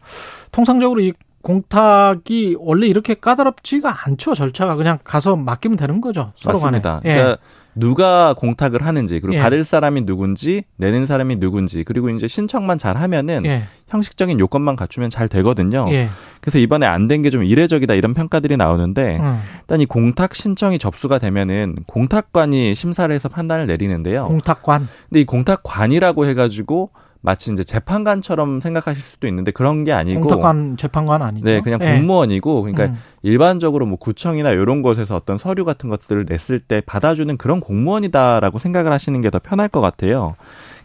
통상적으로 이 공탁이 원래 이렇게 까다롭지가 않죠 절차가 그냥 가서 맡기면 되는 거죠 서로 맞습니다. 간에. 예. 그러니까 누가 공탁을 하는지 그리고 예. 받을 사람이 누군지 내는 사람이 누군지 그리고 이제 신청만 잘 하면은 예. 형식적인 요건만 갖추면 잘 되거든요. 예. 그래서 이번에 안 된 게 좀 이례적이다 이런 평가들이 나오는데 음. 일단 이 공탁 신청이 접수가 되면은 공탁관이 심사를 해서 판단을 내리는데요. 공탁관. 근데 이 공탁관이라고 해가지고 마치 이제 재판관처럼 생각하실 수도 있는데 그런 게 아니고 공탁관 재판관 아니죠. 네, 그냥 네. 공무원이고 그러니까 음. 일반적으로 뭐 구청이나 이런 곳에서 어떤 서류 같은 것들을 냈을 때 받아주는 그런 공무원이다라고 생각을 하시는 게 더 편할 것 같아요.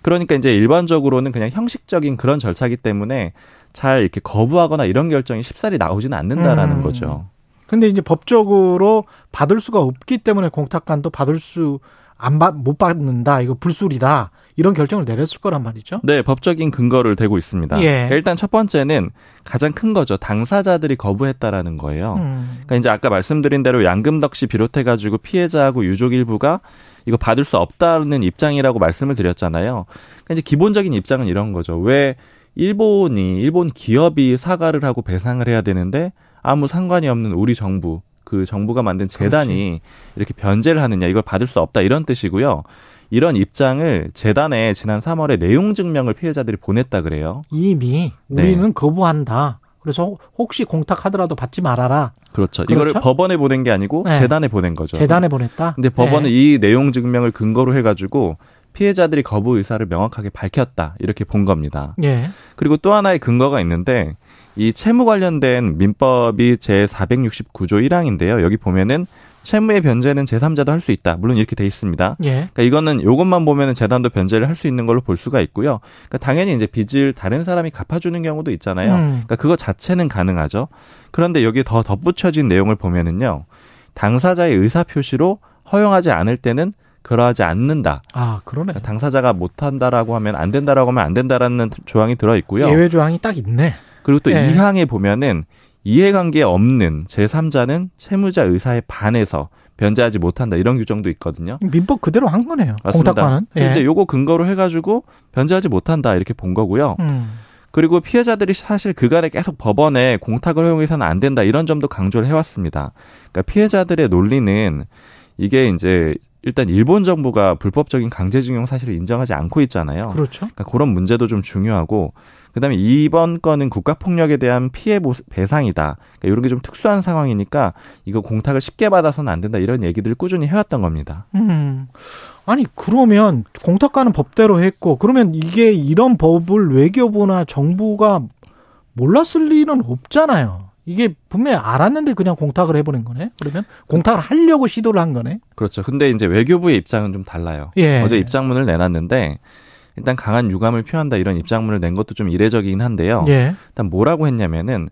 그러니까 이제 일반적으로는 그냥 형식적인 그런 절차기 때문에 잘 이렇게 거부하거나 이런 결정이 쉽사리 나오지는 않는다라는 음. 거죠. 근데 이제 법적으로 받을 수가 없기 때문에 공탁관도 받을 수 안 받, 못 받는다. 이거 불술이다. 이런 결정을 내렸을 거란 말이죠. 네, 법적인 근거를 대고 있습니다. 예. 그러니까 일단 첫 번째는 가장 큰 거죠. 당사자들이 거부했다라는 거예요. 음. 그러니까 이제 아까 말씀드린 대로 양금덕 씨 비롯해 가지고 피해자하고 유족 일부가 이거 받을 수 없다는 입장이라고 말씀을 드렸잖아요. 그러니까 이제 기본적인 입장은 이런 거죠. 왜 일본이 일본 기업이 사과를 하고 배상을 해야 되는데 아무 상관이 없는 우리 정부 그 정부가 만든 재단이 그렇지. 이렇게 변제를 하느냐 이걸 받을 수 없다 이런 뜻이고요. 이런 입장을 재단에 지난 3월에 내용 증명을 피해자들이 보냈다 그래요. 이미 우리는 네. 거부한다. 그래서 혹시 공탁하더라도 받지 말아라. 그렇죠. 그렇죠? 이거를 법원에 보낸 게 아니고 네. 재단에 보낸 거죠. 재단에 보냈다. 근데 법원은 네. 이 내용 증명을 근거로 해가지고 피해자들이 거부 의사를 명확하게 밝혔다 이렇게 본 겁니다. 예. 그리고 또 하나의 근거가 있는데 이 채무 관련된 민법이 제 469조 1항인데요. 여기 보면은 채무의 변제는 제3자도 할 수 있다. 물론 이렇게 돼 있습니다. 예. 그러니까 이거는 요것만 보면은 재단도 변제를 할 수 있는 걸로 볼 수가 있고요. 그러니까 당연히 이제 빚을 다른 사람이 갚아주는 경우도 있잖아요. 음. 그러니까 그거 자체는 가능하죠. 그런데 여기 더 덧붙여진 내용을 보면은요. 당사자의 의사 표시로 허용하지 않을 때는 그러하지 않는다. 아, 그러네. 그러니까 당사자가 못한다라고 하면 안 된다라고 하면 안 된다라는 조항이 들어 있고요. 예외 조항이 딱 있네. 그리고 또 예. 2항에 보면은 이해관계 없는 제3자는 채무자 의사에 반해서 변제하지 못한다 이런 규정도 있거든요. 민법 그대로 한 거네요. 맞습니다. 공탁관은. 예. 이제 요거 근거로 해가지고 변제하지 못한다 이렇게 본 거고요. 음. 그리고 피해자들이 사실 그간에 계속 법원에 공탁을 허용해서는 안 된다 이런 점도 강조를 해왔습니다. 그러니까 피해자들의 논리는 이게 이제 일단 일본 정부가 불법적인 강제징용 사실을 인정하지 않고 있잖아요. 그렇죠. 그러니까 그런 문제도 좀 중요하고 그다음에 이번 건은 국가폭력에 대한 피해 배상이다. 그러니까 이런 게 좀 특수한 상황이니까 이거 공탁을 쉽게 받아서는 안 된다 이런 얘기들을 꾸준히 해왔던 겁니다. 음. 아니 그러면 공탁가는 법대로 했고 그러면 이게 이런 법을 외교부나 정부가 몰랐을 리는 없잖아요. 이게 분명히 알았는데 그냥 공탁을 해버린 거네. 그러면 공탁을 하려고 시도를 한 거네. 그렇죠. 근데 이제 외교부의 입장은 좀 달라요. 예. 어제 입장문을 내놨는데 일단 강한 유감을 표한다 이런 입장문을 낸 것도 좀 이례적이긴 한데요. 예. 일단 뭐라고 했냐면은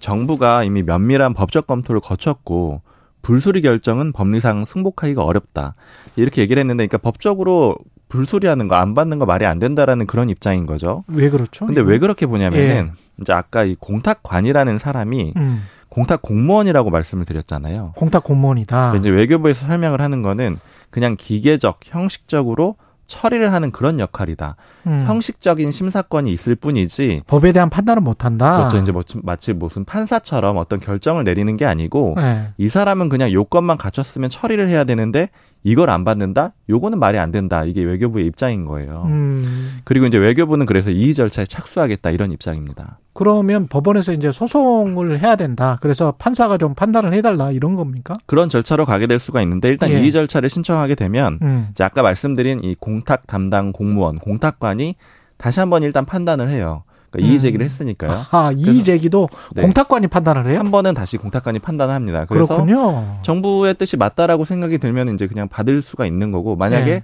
정부가 이미 면밀한 법적 검토를 거쳤고 불소리 결정은 법리상 승복하기가 어렵다. 이렇게 얘기를 했는데, 그러니까 법적으로 불소리하는 거 안 받는 거 말이 안 된다라는 그런 입장인 거죠. 왜 그렇죠? 근데? 왜 그렇게 보냐면은 예. 이제 아까 이 공탁관이라는 사람이 음. 공탁 공무원이라고 말씀을 드렸잖아요. 공탁 공무원이다. 이제 외교부에서 설명을 하는 거는 그냥 기계적, 형식적으로 처리를 하는 그런 역할이다. 음. 형식적인 심사권이 있을 뿐이지 법에 대한 판단을 못 한다. 그렇죠. 이제 뭐, 마치 무슨 판사처럼 어떤 결정을 내리는 게 아니고 네. 이 사람은 그냥 요건만 갖췄으면 처리를 해야 되는데 이걸 안 받는다? 요거는 말이 안 된다. 이게 외교부의 입장인 거예요. 음. 그리고 이제 외교부는 그래서 이의 절차에 착수하겠다 이런 입장입니다. 그러면 법원에서 이제 소송을 해야 된다. 그래서 판사가 좀 판단을 해달라 이런 겁니까? 그런 절차로 가게 될 수가 있는데 일단 예. 이의 절차를 신청하게 되면 음. 이제 아까 말씀드린 이 공탁 담당 공무원 공탁관이 다시 한번 일단 판단을 해요. 그러니까 이의 제기를 음. 했으니까요. 아, 이의 제기도 네. 공탁관이 판단을 해요? 한 번은 다시 공탁관이 판단을 합니다. 그래서 그렇군요. 정부의 뜻이 맞다라고 생각이 들면 이제 그냥 받을 수가 있는 거고 만약에 네.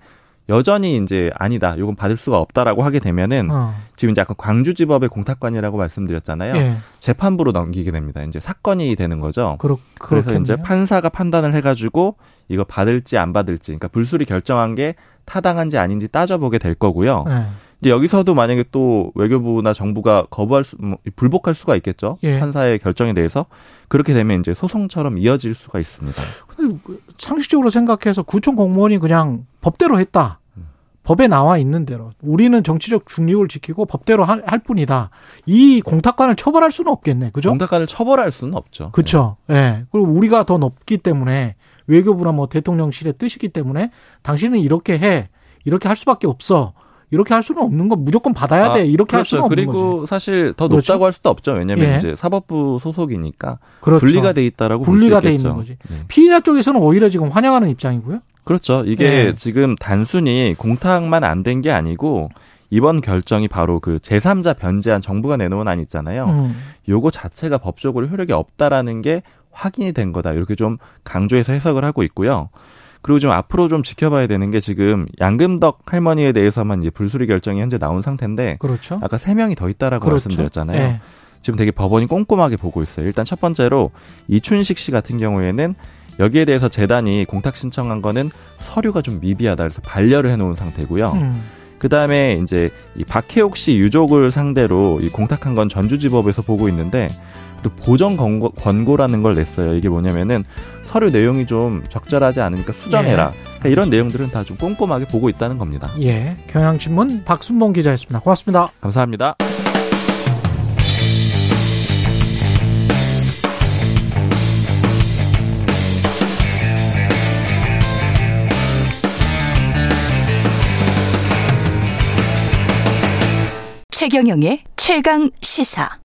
여전히 이제 아니다. 이건 받을 수가 없다라고 하게 되면은 어. 지금 이제 아까 광주지법의 공탁관이라고 말씀드렸잖아요. 예. 재판부로 넘기게 됩니다. 이제 사건이 되는 거죠. 그렇, 그래서 이제 판사가 판단을 해가지고 이거 받을지 안 받을지, 그러니까 불수리 결정한 게 타당한지 아닌지 따져보게 될 거고요. 예. 이제 여기서도 만약에 또 외교부나 정부가 거부할 수, 뭐, 불복할 수가 있겠죠. 예. 판사의 결정에 대해서 그렇게 되면 이제 소송처럼 이어질 수가 있습니다. 근데 상식적으로 생각해서 구청 공무원이 그냥 법대로 했다. 음. 법에 나와 있는 대로 우리는 정치적 중립을 지키고 법대로 할, 할 뿐이다. 이 공탁관을 처벌할 수는 없겠네, 그죠? 공탁관을 처벌할 수는 없죠. 그렇죠. 예. 네. 그리고 우리가 더 높기 때문에 외교부나 뭐 대통령실의 뜻이기 때문에 당신은 이렇게 해, 이렇게 할 수밖에 없어. 이렇게 할 수는 없는 거 무조건 받아야 돼. 아, 이렇게 그렇죠. 할 수는 없는 그리고 거지. 사실 더 그렇죠? 높다고 할 수도 없죠. 왜냐하면 예. 이제 사법부 소속이니까 그렇죠. 분리가 돼 있다라고 분리가 돼 있는 거지. 네. 피의자 쪽에서는 오히려 지금 환영하는 입장이고요. 그렇죠. 이게 예. 지금 단순히 공탁만 안 된 게 아니고 이번 결정이 바로 그 제3자 변제한 정부가 내놓은 안 있잖아요. 음. 요거 자체가 법적으로 효력이 없다라는 게 확인이 된 거다. 이렇게 좀 강조해서 해석을 하고 있고요. 그리고 좀 앞으로 좀 지켜봐야 되는 게 지금 양금덕 할머니에 대해서만 이제 불수리 결정이 현재 나온 상태인데 그렇죠. 아까 세 명이 더 있다라고 그렇죠. 말씀드렸잖아요. 네. 지금 되게 법원이 꼼꼼하게 보고 있어요. 일단 첫 번째로 이춘식 씨 같은 경우에는 여기에 대해서 재단이 공탁 신청한 거는 서류가 좀 미비하다 그래서 반려를 해놓은 상태고요. 음. 그 다음에 이제 이 박혜옥 씨 유족을 상대로 이 공탁한 건 전주지법에서 보고 있는데 또 보정 권고, 권고라는 걸 냈어요. 이게 뭐냐면은 서류 내용이 좀 적절하지 않으니까 수정해라. 예. 그러니까 이런 내용들은 다 좀 꼼꼼하게 보고 있다는 겁니다. 예. 경향신문 박순봉 기자였습니다. 고맙습니다. 감사합니다. 최경영의 최강 시사.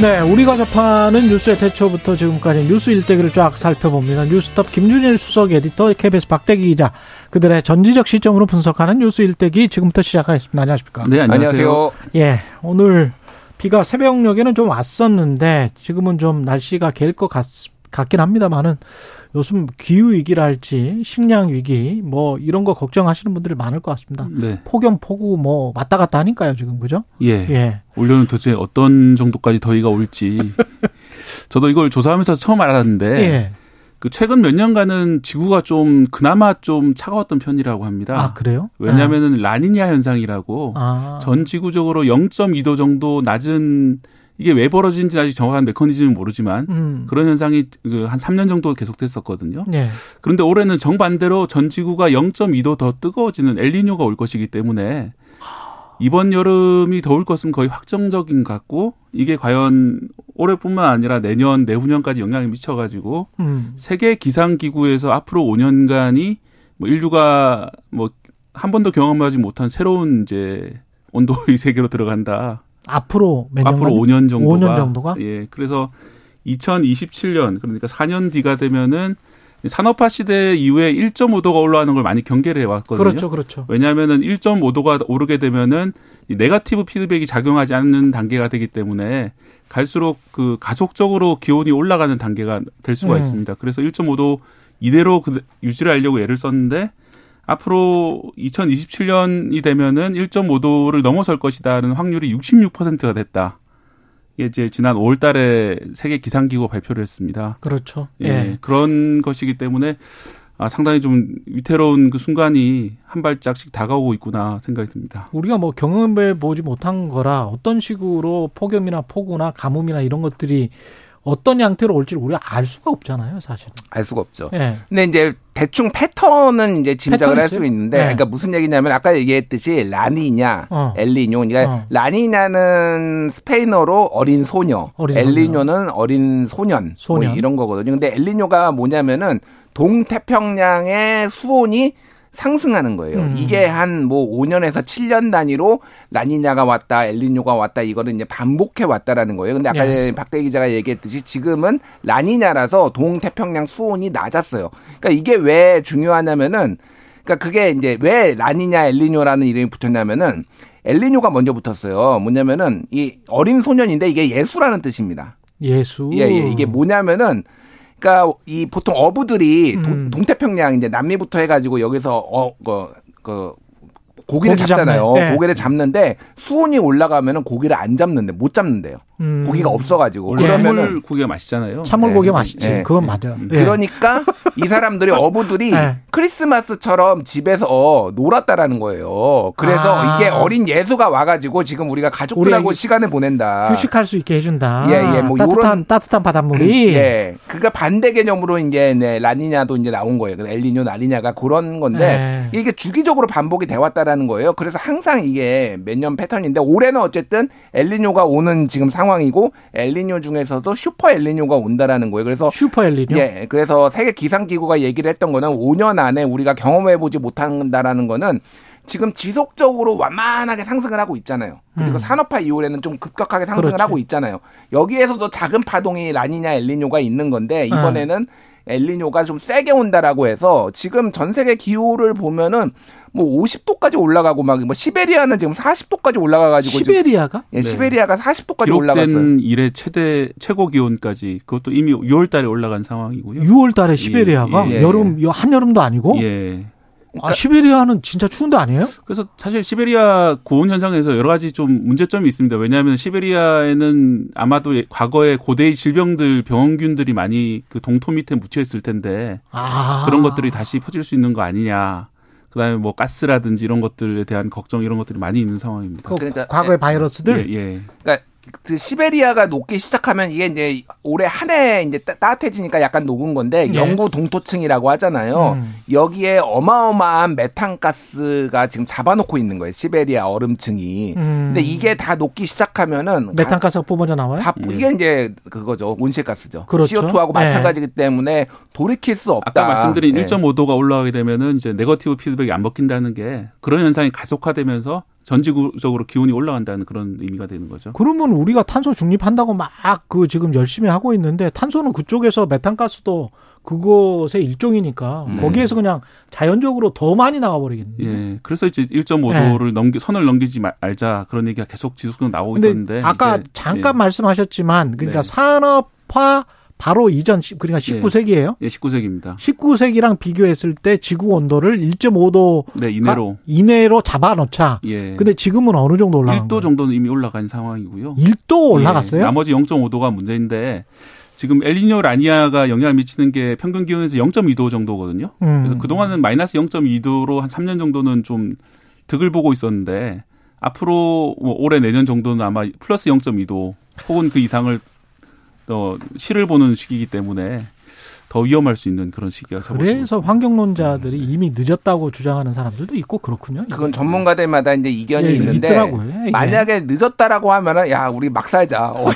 네, 우리가 접하는 뉴스의 대초부터 지금까지 뉴스 일대기를 쫙 살펴봅니다. 뉴스톱 김준일 수석 에디터, KBS 박대기 기자, 그들의 전지적 시점으로 분석하는 뉴스 일대기 지금부터 시작하겠습니다. 안녕하십니까? 네, 안녕하세요. 예, 오늘 비가 새벽녘에는 좀 왔었는데 지금은 좀 날씨가 갤 것 같긴 합니다만은 요즘 기후 위기라 할지 식량 위기 뭐 이런 거 걱정하시는 분들이 많을 것 같습니다. 네. 폭염 폭우 뭐 왔다 갔다 하니까요 지금 그죠? 예. 예. 올해는 도대체 어떤 정도까지 더위가 올지 저도 이걸 조사하면서 처음 알았는데 예. 그 최근 몇 년간은 지구가 좀 그나마 좀 차가웠던 편이라고 합니다. 아 그래요? 왜냐하면은 아. 라니냐 현상이라고 아. 전 지구적으로 0.2도 정도 낮은 이게 왜 벌어진지 아직 정확한 메커니즘은 모르지만 음. 그런 현상이 그한 3년 정도 계속됐었거든요. 네. 그런데 올해는 정반대로 전 지구가 0.2도 더 뜨거워지는 엘니뇨가 올 것이기 때문에 이번 여름이 더울 것은 거의 확정적인 것 같고 이게 과연 올해뿐만 아니라 내년 내후년까지 영향을 미쳐가지고 음. 세계 기상 기구에서 앞으로 5년간이 뭐 인류가 뭐 한 번도 경험하지 못한 새로운 이제 온도의 세계로 들어간다. 앞으로 몇 년? 앞으로 5년 정도가 5년 정도가 예. 그래서 2027년 그러니까 4년 뒤가 되면은 산업화 시대 이후에 1.5도가 올라가는 걸 많이 경계를 해왔거든요. 그렇죠, 그렇죠. 왜냐하면은 1.5도가 오르게 되면은 이 네가티브 피드백이 작용하지 않는 단계가 되기 때문에 갈수록 그 가속적으로 기온이 올라가는 단계가 될 수가 음. 있습니다. 그래서 1.5도 이대로 그 유지를 하려고 애를 썼는데 앞으로 2027년이 되면은 1.5도를 넘어설 것이다는 확률이 66%가 됐다. 이게 이제 지난 5월 달에 세계 기상기구 발표를 했습니다. 그렇죠. 예. 예. 그런 것이기 때문에 아, 상당히 좀 위태로운 그 순간이 한 발짝씩 다가오고 있구나 생각이 듭니다. 우리가 뭐 경험해 보지 못한 거라 어떤 식으로 폭염이나 폭우나 가뭄이나 이런 것들이 어떤 형태로 올지를 우리가 알 수가 없잖아요, 사실은. 알 수가 없죠. 네. 근데 이제 대충 패턴은 이제 짐작을 할 수 있는데, 네. 그러니까 무슨 얘기냐면 아까 얘기했듯이 라니냐, 어. 엘리뇨. 그러니까 어. 라니냐는 스페인어로 어린 소녀, 어린 엘리뇨는. 어린 소년, 뭐 소년. 뭐 이런 거거든요. 근데 엘리뇨가 뭐냐면은 동태평양의 수온이 상승하는 거예요. 음. 이게 한 뭐 5년에서 7년 단위로 라니냐가 왔다, 엘리뇨가 왔다 이거를 이제 반복해 왔다라는 거예요. 근데 아까 네. 박대 기자가 얘기했듯이 지금은 라니냐라서 동태평양 수온이 낮았어요. 그러니까 이게 왜 중요하냐면은 그러니까 그게 이제 왜 라니냐 엘리뇨라는 이름이 붙었냐면은 엘리뇨가 먼저 붙었어요. 뭐냐면은 이 어린 소년인데 이게 예수라는 뜻입니다. 예수. 예, 예. 이게 뭐냐면은 그러니까 이 보통 어부들이 음. 동 태평양 이제 남미부터 해가지고 여기서 어그 그 고기를 고기 잡잖아요. 네. 고기를 잡는데 수온이 올라가면은 고기를 안 잡는데 못 잡는데요. 음. 고기가 없어가지고 그러면은 고기가 맛있잖아요. 참물 고기가 네. 맛있지. 네. 그건 맞아. 음. 그러니까 이 사람들이 어부들이 네. 크리스마스처럼 집에서 놀았다라는 거예요. 그래서 아. 이게 어린 예수가 와가지고 지금 우리가 가족들하고 시간을 보낸다. 휴식할 수 있게 해준다. 예, 예, 뭐 따뜻한 요런, 따뜻한 바닷물이. 음, 예, 그니까 반대 개념으로 이제 네, 라니냐도 이제 나온 거예요. 엘리뇨, 라니냐가 그런 건데 네. 이게 주기적으로 반복이 돼 왔다라는 거예요. 그래서 항상 이게 몇 년 패턴인데 올해는 어쨌든 엘리뇨가 오는 지금 상황. 상황이고 엘리뇨 중에서도 슈퍼 엘리뇨가 온다라는 거예요. 그래서 슈퍼 엘리뇨. 예. 그래서 세계 기상 기구가 얘기를 했던 거는 5년 안에 우리가 경험해 보지 못한다라는 거는 지금 지속적으로 완만하게 상승을 하고 있잖아요. 그리고 음. 산업화 이후에는 좀 급격하게 상승을 그렇지. 하고 있잖아요. 여기에서도 작은 파동이 라니냐 엘리뇨가 있는 건데 이번에는 아. 엘리뇨가 좀 세게 온다라고 해서 지금 전 세계 기후를 보면은 뭐 50도까지 올라가고 막 뭐 시베리아는 지금 40도까지 올라가 가지고 시베리아가? 예, 네. 시베리아가 40도까지 올라갔어요. 이래 최대 최고 기온까지 그것도 이미 6월 달에 올라간 상황이고요. 6월 달에 시베리아가 예, 예. 여름 한 여름도 아니고 예. 그러니까 아, 시베리아는 진짜 추운 데 아니에요? 그래서 사실 시베리아 고온 현상에서 여러 가지 좀 문제점이 있습니다. 왜냐하면 시베리아에는 아마도 과거에 고대의 질병들 병원균들이 많이 그 동토 밑에 묻혀 있을 텐데 아. 그런 것들이 다시 퍼질 수 있는 거 아니냐. 그다음에 뭐 가스라든지 이런 것들에 대한 걱정 이런 것들이 많이 있는 상황입니다. 그 그러니까 과거의 예. 바이러스들. 예. 예. 그러니까 그 시베리아가 녹기 시작하면 이게 이제 올해 한 해 이제 따뜻해지니까 약간 녹은 건데 예. 영구 동토층이라고 하잖아요. 음. 여기에 어마어마한 메탄가스가 지금 잡아놓고 있는 거예요. 시베리아 얼음층이. 음. 근데 이게 다 녹기 시작하면은 메탄가스가 뿜어져 나와요? 다 예. 이게 이제 그거죠. 온실가스죠. 그렇죠. CO2하고 마찬가지기 예. 때문에 돌이킬 수 없다. 아까 말씀드린 예. 1.5도가 올라가게 되면은 이제 네거티브 피드백이 안 먹힌다는 게 그런 현상이 가속화되면서 전지구적으로 기온이 올라간다는 그런 의미가 되는 거죠. 그러면 우리가 탄소 중립한다고 막 그 지금 열심히 하고 있는데 탄소는 그쪽에서 메탄가스도 그것의 일종이니까 네. 거기에서 그냥 자연적으로 더 많이 나와버리겠네요. 예. 그래서 이제 1.5도를 네. 넘기 선을 넘기지 말자 그런 얘기가 계속 지속적으로 나오고 있었는데 아까 잠깐 예. 말씀하셨지만 그러니까 네. 산업화 바로 이전 그러니까 19세기예요. 예, 19세기입니다. 19세기랑 비교했을 때 지구 온도를 1.5도 네, 이내로 이내로 잡아 놓자. 예. 근데 지금은 어느 정도 올라간 1도 정도는 이미 올라간 상황이고요. 1도 올라갔어요? 예, 나머지 0.5도가 문제인데 지금 엘니뇨 라니아가 영향을 미치는 게 평균 기온에서 0.2도 정도거든요. 음. 그래서 그동안은 마이너스 0.2도로 한 3년 정도는 좀 득을 보고 있었는데 앞으로 뭐 올해 내년 정도는 아마 플러스 0.2도 혹은 그 이상을 어, 실을 보는 시기이기 때문에 더 위험할 수 있는 그런 시기가 그래서 환경론자들이 이미 늦었다고 주장하는 사람들도 있고 그렇군요. 그건 전문가들마다 이제 이견이 예, 있는데 있더라고요. 예. 만약에 늦었다라고 하면은 야 우리 막 살자 어,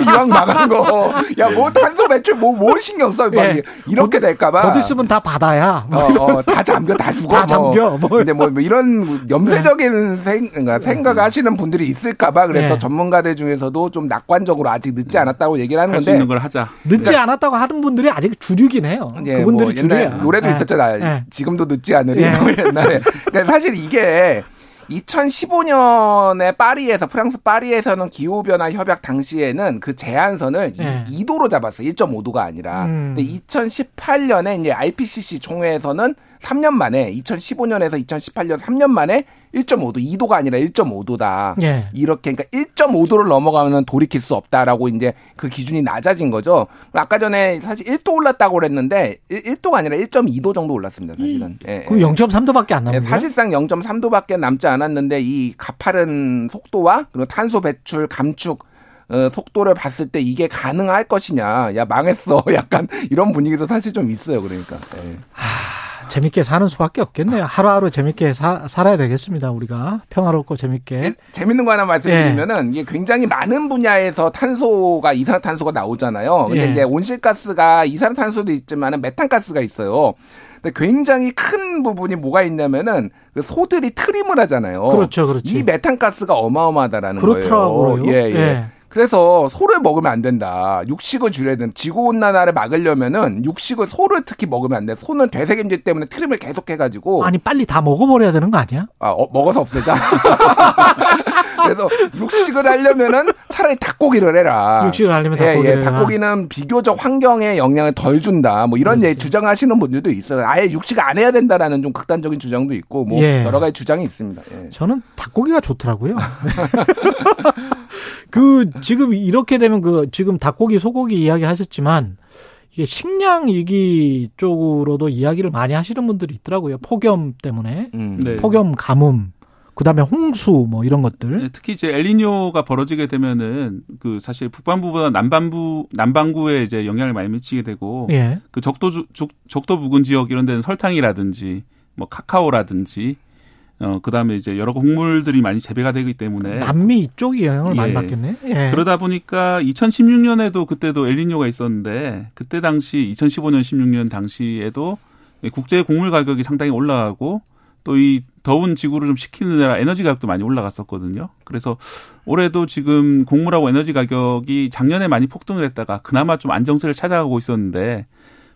이왕 망한 거 야뭐 탄소 배출 뭐뭘 뭐 신경 써 예. 이렇게 될까봐 거 있으면 다 바다야. 어, 어, 다 잠겨 다 죽어. 다 뭐. 잠겨. 뭐. 근데 뭐, 뭐 이런 염세적인 생, 그러니까 생각하시는 분들이 있을까봐 그래서 예. 전문가들 중에서도 좀 낙관적으로 아직 늦지 않았다고 얘기를 하는 건데 할수 있는 걸 하자. 늦지 그러니까, 않았다고 하는 분들이 아직 주 주류긴 해요. 예, 그분들이 뭐 주류야. 노래도 예. 있었잖아요. 예. 지금도 늦지 않으리 예. 옛날에. 그러니까 사실 이게 2015년에 파리에서 프랑스 파리에서는 기후 변화 협약 당시에는 그 제한선을 네. 2, 도로 잡았어요. 1.5도가 아니라. 음. 근데 2018년에 이제 IPCC 총회에서는 3년 만에 2015년에서 2018년 3년 만에 1.5도, 2도가 아니라 1.5도다. 예. 이렇게 그러니까 1.5도를 넘어가면 돌이킬 수 없다라고 이제 그 기준이 낮아진 거죠. 아까 전에 사실 1도 올랐다고 그랬는데 1, 도가 아니라 1.2도 정도 올랐습니다. 사실은. 예. 그럼 0.3도밖에 안 남은 예, 사실상 0.3도밖에 남지 않았는데 이 가파른 속도와 그리고 탄소 배출 감축 어, 속도를 봤을 때 이게 가능할 것이냐, 야 망했어, 약간 이런 분위기도 사실 좀 있어요. 그러니까. 예. 재밌게 사는 수밖에 없겠네요. 하루하루 재밌게 사, 살아야 되겠습니다. 우리가 평화롭고 재밌게. 예, 재밌는 거 하나 말씀드리면은 예. 이게 굉장히 많은 분야에서 탄소가 이산화탄소가 나오잖아요. 근데 예. 이제 온실가스가 이산화탄소도 있지만은 메탄가스가 있어요. 근데 굉장히 큰 부분이 뭐가 있냐면은 그 소들이 트림을 하잖아요. 그렇죠, 그렇죠. 이 메탄가스가 어마어마하다라는 그렇더라고요. 거예요. 예, 예. 예. 그래서 소를 먹으면 안 된다. 육식을 줄여야 된다. 지구온난화를 막으려면은 육식을 소를 특히 먹으면 안 돼. 소는 되새김질 때문에 트림을 계속 해가지고. 아니 빨리 다 먹어버려야 되는 거 아니야? 아 어, 먹어서 없애자. 그래서 육식을 하려면은 차라리 닭고기를 해라. 육식을 하려면 닭고기. 예, 예. 닭고기는 비교적 환경에 영향을 덜 준다. 뭐 이런 예, 주장하시는 분들도 있어요. 아예 육식 안 해야 된다라는 좀 극단적인 주장도 있고 뭐 예. 여러 가지 주장이 있습니다. 예. 저는 닭고기가 좋더라고요. 그 지금 이렇게 되면 그 지금 닭고기 소고기 이야기 하셨지만 이게 식량 위기 쪽으로도 이야기를 많이 하시는 분들이 있더라고요. 폭염 때문에 음. 네. 폭염 가뭄 그다음에 홍수 뭐 이런 것들. 네, 특히 이제 엘니뇨가 벌어지게 되면은 그 사실 북반부보다 남반부 남반구에 이제 영향을 많이 미치게 되고 예. 그 적도 주, 적도 부근 지역 이런 데는 설탕이라든지 뭐 카카오라든지 어, 그 다음에 이제 여러 곡물들이 많이 재배가 되기 때문에. 남미 이쪽이 영향을 예. 많이 받겠네. 예. 그러다 보니까 2016년에도 그때도 엘니뇨가 있었는데 그때 당시 2015년 16년 당시에도 국제 곡물 가격이 상당히 올라가고 또 이 더운 지구를 좀 식히느라 에너지 가격도 많이 올라갔었거든요. 그래서 올해도 지금 곡물하고 에너지 가격이 작년에 많이 폭등을 했다가 그나마 좀 안정세를 찾아가고 있었는데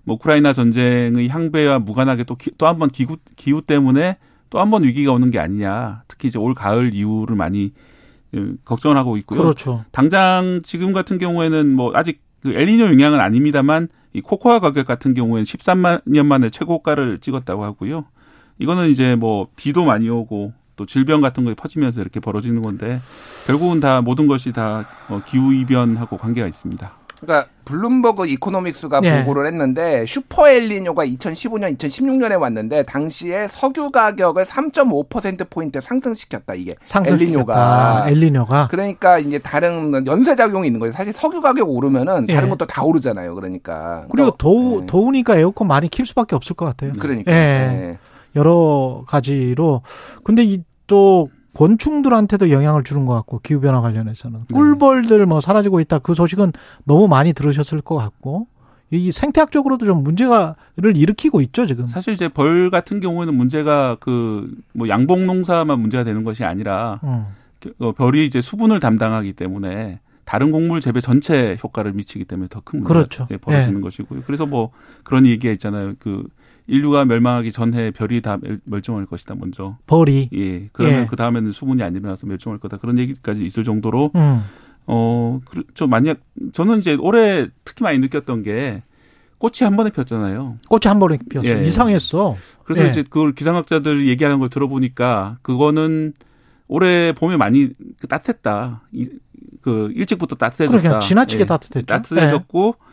뭐 우크라이나 전쟁의 향배와 무관하게 또 또 한 번 기후 기후 때문에 또 한 번 위기가 오는 게 아니냐. 특히 이제 올 가을 이후를 많이 예, 걱정을 하고 있고요. 그렇죠. 당장 지금 같은 경우에는 뭐 아직 그 엘니뇨 영향은 아닙니다만 이 코코아 가격 같은 경우에는 13만 년 만에 최고가를 찍었다고 하고요. 이거는 이제 뭐 비도 많이 오고 또 질병 같은 거에 퍼지면서 이렇게 벌어지는 건데 결국은 다 모든 것이 다 어, 기후 이변하고 관계가 있습니다. 그러니까 블룸버그 이코노믹스가 네. 보고를 했는데 슈퍼 엘니뇨가 2015년, 2016년에 왔는데 당시에 석유 가격을 3.5% 포인트 상승시켰다 이게 엘니뇨가 엘니뇨가 그러니까 이제 다른 연쇄 작용이 있는 거예요. 사실 석유 가격 오르면은 예. 다른 것도 다 오르잖아요. 그러니까 그리고 더우 네. 더우니까 에어컨 많이 킬 수밖에 없을 것 같아요. 그러니까 예. 네. 여러 가지로 근데 이또 곤충들한테도 영향을 주는 것 같고 기후 변화 관련해서는 네. 꿀벌들 뭐 사라지고 있다 그 소식은 너무 많이 들으셨을 것 같고 이 생태학적으로도 좀 문제가를 일으키고 있죠 지금. 사실 이제 벌 같은 경우에는 문제가 그 뭐 양봉 농사만 문제가 되는 것이 아니라 음. 어, 별이 이제 수분을 담당하기 때문에 다른 곡물 재배 전체 효과를 미치기 때문에 더 큰 문제가 그렇죠. 벌어지는 네. 것이고요. 그래서 뭐 그런 얘기가 있잖아요. 그 인류가 멸망하기 전에 별이 다 멸종할 것이다 먼저. 벌이. 예. 그러면 예. 그 다음에는 수분이 안 일어나서 멸종할 거다. 그런 얘기까지 있을 정도로 음. 어, 저 만약 저는 이제 올해 특히 많이 느꼈던 게 꽃이 한 번에 폈잖아요. 꽃이 한 번에 폈어요. 예. 이상했어. 그래서 예. 이제 그걸 기상학자들 얘기하는 걸 들어보니까 그거는 올해 봄에 많이 그 따뜻했다. 이, 그 일찍부터 따뜻해졌다. 그러니까 지나치게 예. 따뜻했죠. 따뜻해졌고 예. 네,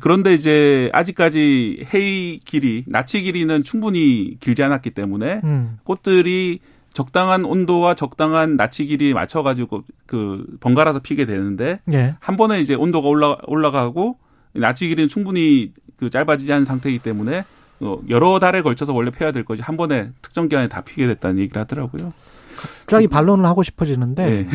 그런데 이제 아직까지 해의 길이, 나치 길이는 충분히 길지 않았기 때문에 음. 꽃들이 적당한 온도와 적당한 나치 길이 맞춰가지고 그 번갈아서 피게 되는데 예. 한 번에 이제 온도가 올라 올라가고 나치 길이는 충분히 그 짧아지지 않은 상태이기 때문에 어, 여러 달에 걸쳐서 원래 펴야 될 것이 한 번에 특정 기간에 다 피게 됐다는 얘기를 하더라고요. 갑자기 반론을 하고 싶어지는데 네.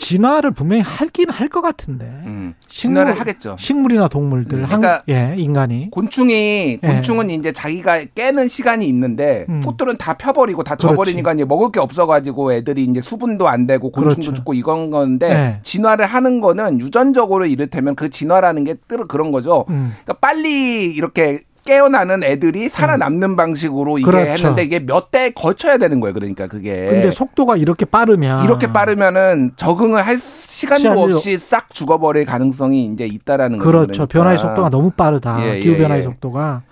진화를 분명히 할긴 할 것 같은데. 음, 식물, 진화를 하겠죠. 식물이나 동물들, 음, 그러니까 한, 예, 인간이. 곤충이 예. 곤충은 예. 이제 자기가 깨는 시간이 있는데 음. 꽃들은 다 펴버리고 다 져버리니까 이제 먹을 게 없어가지고 애들이 이제 수분도 안 되고 곤충도 그렇죠. 죽고 이건 건데 예. 진화를 하는 거는 유전적으로 이를테면 그 진화라는 게 그런 거죠. 음. 그러니까 빨리 이렇게 깨어나는 애들이 살아남는 음. 방식으로 이게 그렇죠. 했는데 이게 몇 대 거쳐야 되는 거예요. 그러니까 그게. 근데 속도가 이렇게 빠르면 이렇게 빠르면은 적응을 할 시간도 없이 싹 죽어버릴 가능성이 이제 있다라는 거죠. 그렇죠. 그러니까. 변화의 속도가 너무 빠르다. 예, 기후 예, 변화의 예. 속도가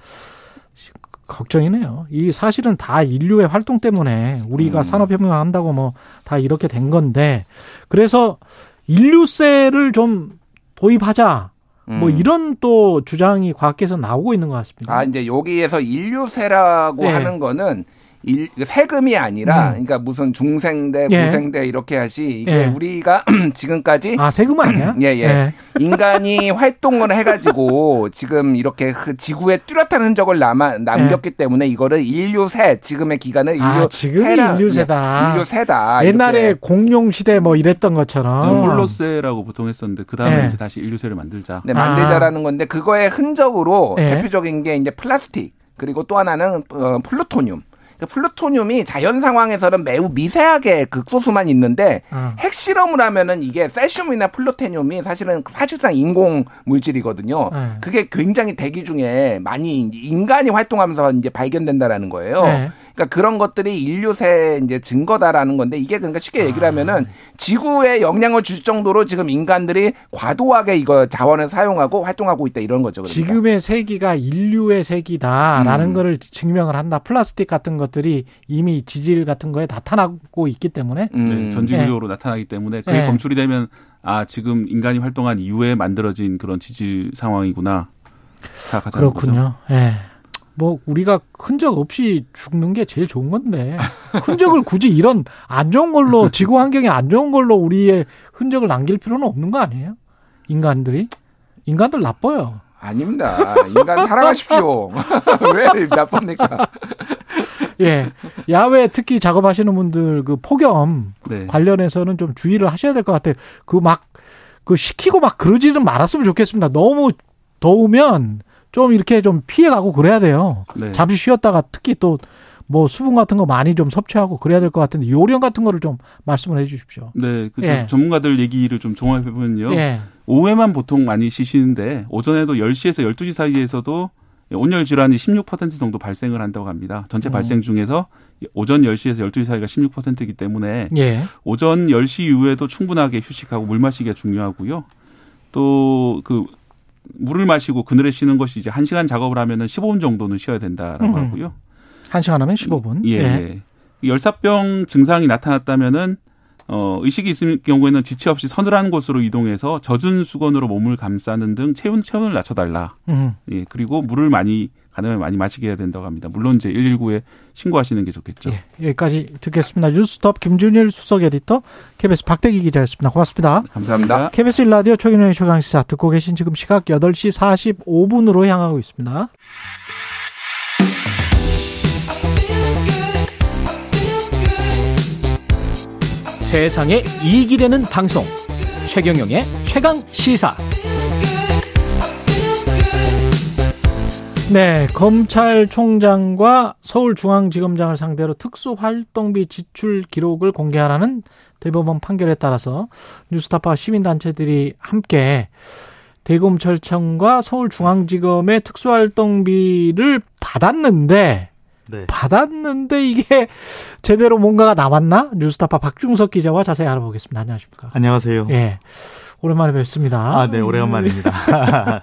걱정이네요. 이 사실은 다 인류의 활동 때문에 우리가 음. 산업혁명 한다고 뭐 다 이렇게 된 건데 그래서 인류세를 좀 도입하자. 뭐 음. 이런 또 주장이 과학계에서 나오고 있는 것 같습니다. 아 이제 여기에서 인류세라고 네. 하는 거는 일, 세금이 아니라 음. 그러니까 무슨 중생대, 예. 고생대 이렇게 하시 이게 예. 우리가 지금까지 아 세금 아니야? 예, 예, 예. 인간이 활동을 해가지고 지금 이렇게 그 지구에 뚜렷한 흔적을 남아 남겼기 예. 때문에 이거를 인류세 지금의 기간을 인류 아, 지금이 인류세다. 인류세다. 옛날에 이렇게. 공룡 시대 뭐 이랬던 것처럼 홀로세라고 보통 했었는데 그 다음에 예. 이제 다시 인류세를 만들자. 네, 만들자라는 아. 건데 그거의 흔적으로 예. 대표적인 게 이제 플라스틱. 그리고 또 하나는 어, 플루토늄. 그 플루토늄이 자연 상황에서는 매우 미세하게 극소수만 있는데 어. 핵실험을 하면은 이게 세슘이나 플루토늄이 사실은 사실상 인공 물질이거든요. 네. 그게 굉장히 대기 중에 많이 인간이 활동하면서 이제 발견된다라는 거예요. 네. 그러니까 그런 것들이 인류세 이제 증거다라는 건데 이게 그러니까 쉽게 얘기를 아. 하면은 지구에 영향을 줄 정도로 지금 인간들이 과도하게 이거 자원을 사용하고 활동하고 있다 이런 거죠. 그러니까. 지금의 세기가 인류의 세기다라는 음. 거를 증명을 한다. 플라스틱 같은 것들이 이미 지질 같은 거에 나타나고 있기 때문에 음. 네, 전지구조로 네. 나타나기 때문에 그게 네. 검출이 되면 아 지금 인간이 활동한 이후에 만들어진 그런 지질 상황이구나. 그렇군요. 예. 네. 뭐 우리가 흔적 없이 죽는 게 제일 좋은 건데 흔적을 굳이 이런 안 좋은 걸로 지구 환경이 안 좋은 걸로 우리의 흔적을 남길 필요는 없는 거 아니에요? 인간들이 인간들 나빠요. 아닙니다. 인간 사랑하십시오. 왜 나쁩니까? 예. 야외 특히 작업하시는 분들 그 폭염 네. 관련해서는 좀 주의를 하셔야 될 것 같아요. 그 막, 그 시키고 막 그러지는 말았으면 좋겠습니다. 너무 더우면 좀 이렇게 좀 피해가고 그래야 돼요. 네. 잠시 쉬었다가 특히 또 뭐 수분 같은 거 많이 좀 섭취하고 그래야 될 것 같은데 요령 같은 거를 좀 말씀을 해 주십시오. 네. 그 예. 전문가들 얘기를 좀 종합해 보면요. 예. 오후에만 보통 많이 쉬시는데 오전에도 10시에서 12시 사이에서도 온열 질환이 16% 정도 발생을 한다고 합니다. 전체 음. 발생 중에서 오전 10시에서 12시 사이가 16%이기 때문에 예. 오전 10시 이후에도 충분하게 휴식하고 물 마시기가 중요하고요. 또 그 물을 마시고 그늘에 쉬는 것이 이제 1시간 작업을 하면은 15분 정도는 쉬어야 된다라고 음. 하고요. 1시간 하면 15분. 예. 예. 열사병 증상이 나타났다면은 어, 의식이 있을 경우에는 지체 없이 서늘한 곳으로 이동해서 젖은 수건으로 몸을 감싸는 등 체온 체온을 낮춰달라. 음. 예, 그리고 물을 많이 가능하면 많이 마시게 해야 된다고 합니다. 물론 이제 119에 신고하시는 게 좋겠죠. 예, 여기까지 듣겠습니다. 뉴스톱 김준일 수석 에디터, KBS 박대기 기자였습니다. 고맙습니다. 감사합니다. KBS 일라디오 최경영의 최강시사 듣고 계신 지금 시각 8시 45분으로 향하고 있습니다. 세상에 이익이 되는 방송 최경영의 최강 시사 네, 검찰총장과 서울중앙지검장을 상대로 특수활동비 지출 기록을 공개하라는 대법원 판결에 따라서 뉴스타파 시민단체들이 함께 대검찰청과 서울중앙지검의 특수활동비를 받았는데 네. 받았는데 이게 제대로 뭔가가 나왔나? 뉴스타파 박중석 기자와 자세히 알아보겠습니다. 안녕하십니까? 안녕하세요. 예. 오랜만에 뵙습니다. 아, 네, 오래간만입니다.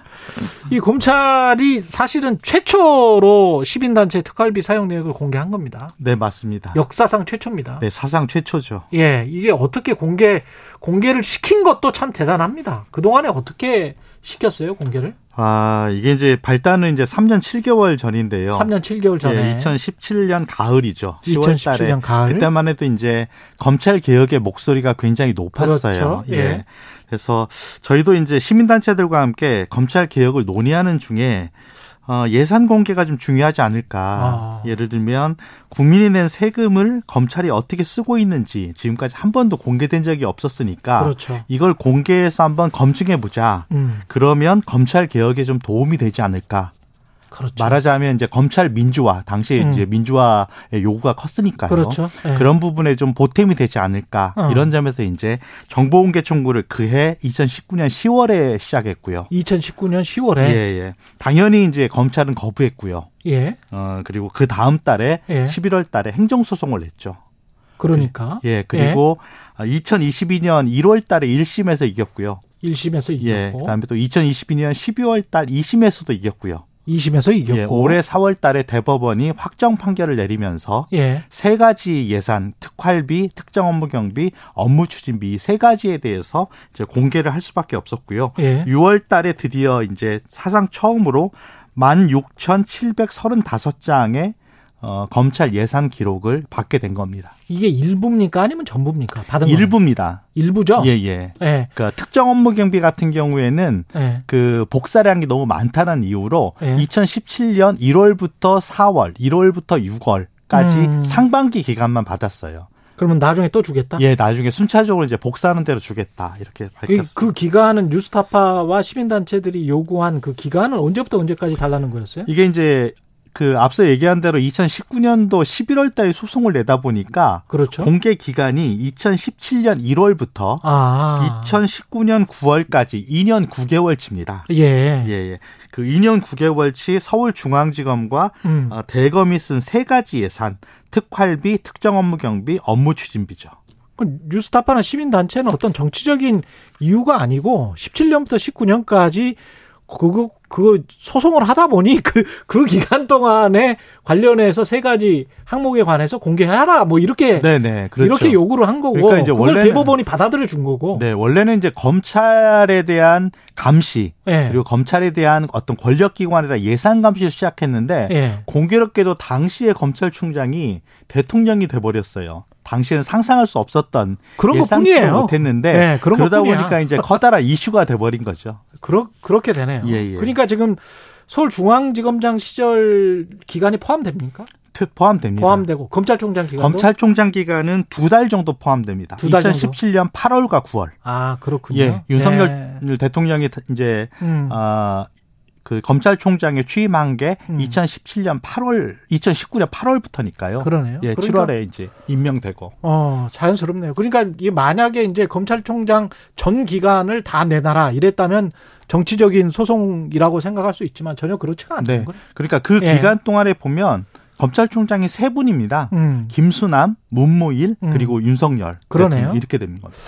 이 검찰이 사실은 최초로 시민단체 특활비 사용 내역을 공개한 겁니다. 네, 맞습니다. 역사상 최초입니다. 네, 사상 최초죠. 예, 이게 어떻게 공개, 공개를 시킨 것도 참 대단합니다. 그동안에 어떻게 시켰어요, 공개를? 아, 이게 이제 발단은 이제 3년 7개월 전인데요. 3년 7개월 전에. 예, 2017년 가을이죠. 10월 2017년 달에. 가을. 그때만 해도 이제 검찰 개혁의 목소리가 굉장히 높았어요. 그렇죠. 예. 예. 그래서 저희도 이제 시민단체들과 함께 검찰 개혁을 논의하는 중에 어, 예산 공개가 좀 중요하지 않을까. 아. 예를 들면 국민이 낸 세금을 검찰이 어떻게 쓰고 있는지 지금까지 한 번도 공개된 적이 없었으니까 그렇죠. 이걸 공개해서 한번 검증해 보자. 음. 그러면 검찰 개혁에 좀 도움이 되지 않을까. 그렇죠. 말하자면 이제 검찰 민주화 당시에 음. 이제 민주화의 요구가 컸으니까요. 그렇죠. 네. 그런 부분에 좀 보탬이 되지 않을까 어. 이런 점에서 이제 정보공개 청구를 그해 2019년 10월에 시작했고요. 2019년 10월에 예, 예. 당연히 이제 검찰은 거부했고요. 예. 어 그리고 그 다음 달에 예. 11월 달에 행정 소송을 냈죠. 그러니까. 예, 그리고 예. 2022년 1월 달에 1심에서 이겼고요. 1심에서 이겼고. 예, 그다음에 또 2022년 12월 달 2심에서도 이겼고요. 2심에서 이겼고 예, 올해 4월 달에 대법원이 확정 판결을 내리면서 예. 세 가지 예산, 특활비, 특정 업무 경비, 업무 추진비 세 가지에 대해서 이제 공개를 할 수밖에 없었고요. 예. 6월 달에 드디어 이제 사상 처음으로 16,735장의 어, 검찰 예산 기록을 받게 된 겁니다. 이게 일부입니까 아니면 전부입니까? 받은 일부입니다. 일부죠? 예, 예. 예. 그러니까 특정 업무 경비 같은 경우에는 예. 그 복사량이 너무 많다는 이유로 예. 2017년 1월부터 4월, 1월부터 6월까지 음. 상반기 기간만 받았어요. 그러면 나중에 또 주겠다? 예, 나중에 순차적으로 이제 복사하는 대로 주겠다. 이렇게 밝혔습니다. 그, 그 기간은 뉴스타파와 시민단체들이 요구한 그 기간은 언제부터 언제까지 달라는 거였어요? 이게 이제 그 앞서 얘기한 대로 2019년도 11월 달에 소송을 내다 보니까 그렇죠. 공개 기간이 2017년 1월부터 아. 2019년 9월까지 2년 9개월치입니다. 예. 예, 예. 그 2년 9개월치 서울중앙지검과 음. 어, 대검이 쓴 세 가지 예산, 특활비, 특정 업무 경비, 업무 추진비죠. 그 뉴스타파나 시민단체는 어떤 정치적인 이유가 아니고 17년부터 19년까지 그거 그 소송을 하다 보니 그, 그 기간 동안에 관련해서 세 가지 항목에 관해서 공개하라 뭐 이렇게 네네 그렇죠. 이렇게 요구를 한 거고 그러니까 이제 그걸 대법원이 받아들여 준 거고 네 원래는 이제 검찰에 대한 감시 네. 그리고 검찰에 대한 어떤 권력 기관에 대한 예산 감시를 시작했는데 네. 공교롭게도 당시의 검찰총장이 대통령이 돼 버렸어요. 당시에는 상상할 수 없었던 그런 예상치 못했는데 네, 그런 그러다 것뿐이야. 보니까 이제 커다란 이슈가 돼버린 거죠. 그렇 그렇게 되네요. 예, 예. 그러니까 지금 서울중앙지검장 시절 기간이 포함됩니까? 포함됩니다. 포함되고 검찰총장 기간 검찰총장 기간은 두 달 정도 포함됩니다. 두달 2017년 8월과 9월. 아 그렇군요. 예, 윤석열 네. 대통령이 이제 음. 어, 그 검찰총장에 취임한 게 음. 2017년 8월, 2019년 8월부터니까요. 그러네요. 예, 그러니까, 7월에 이제 임명되고. 어, 자연스럽네요. 그러니까 이게 만약에 이제 검찰총장 전 기간을 다 내놔라 이랬다면 정치적인 소송이라고 생각할 수 있지만 전혀 그렇지가 않는 네. 거예요. 그러니까 그 예. 기간 동안에 보면 검찰총장이 세 분입니다. 음. 김수남, 문무일, 음. 그리고 윤석열. 그러네요. 이렇게 되는 겁니다.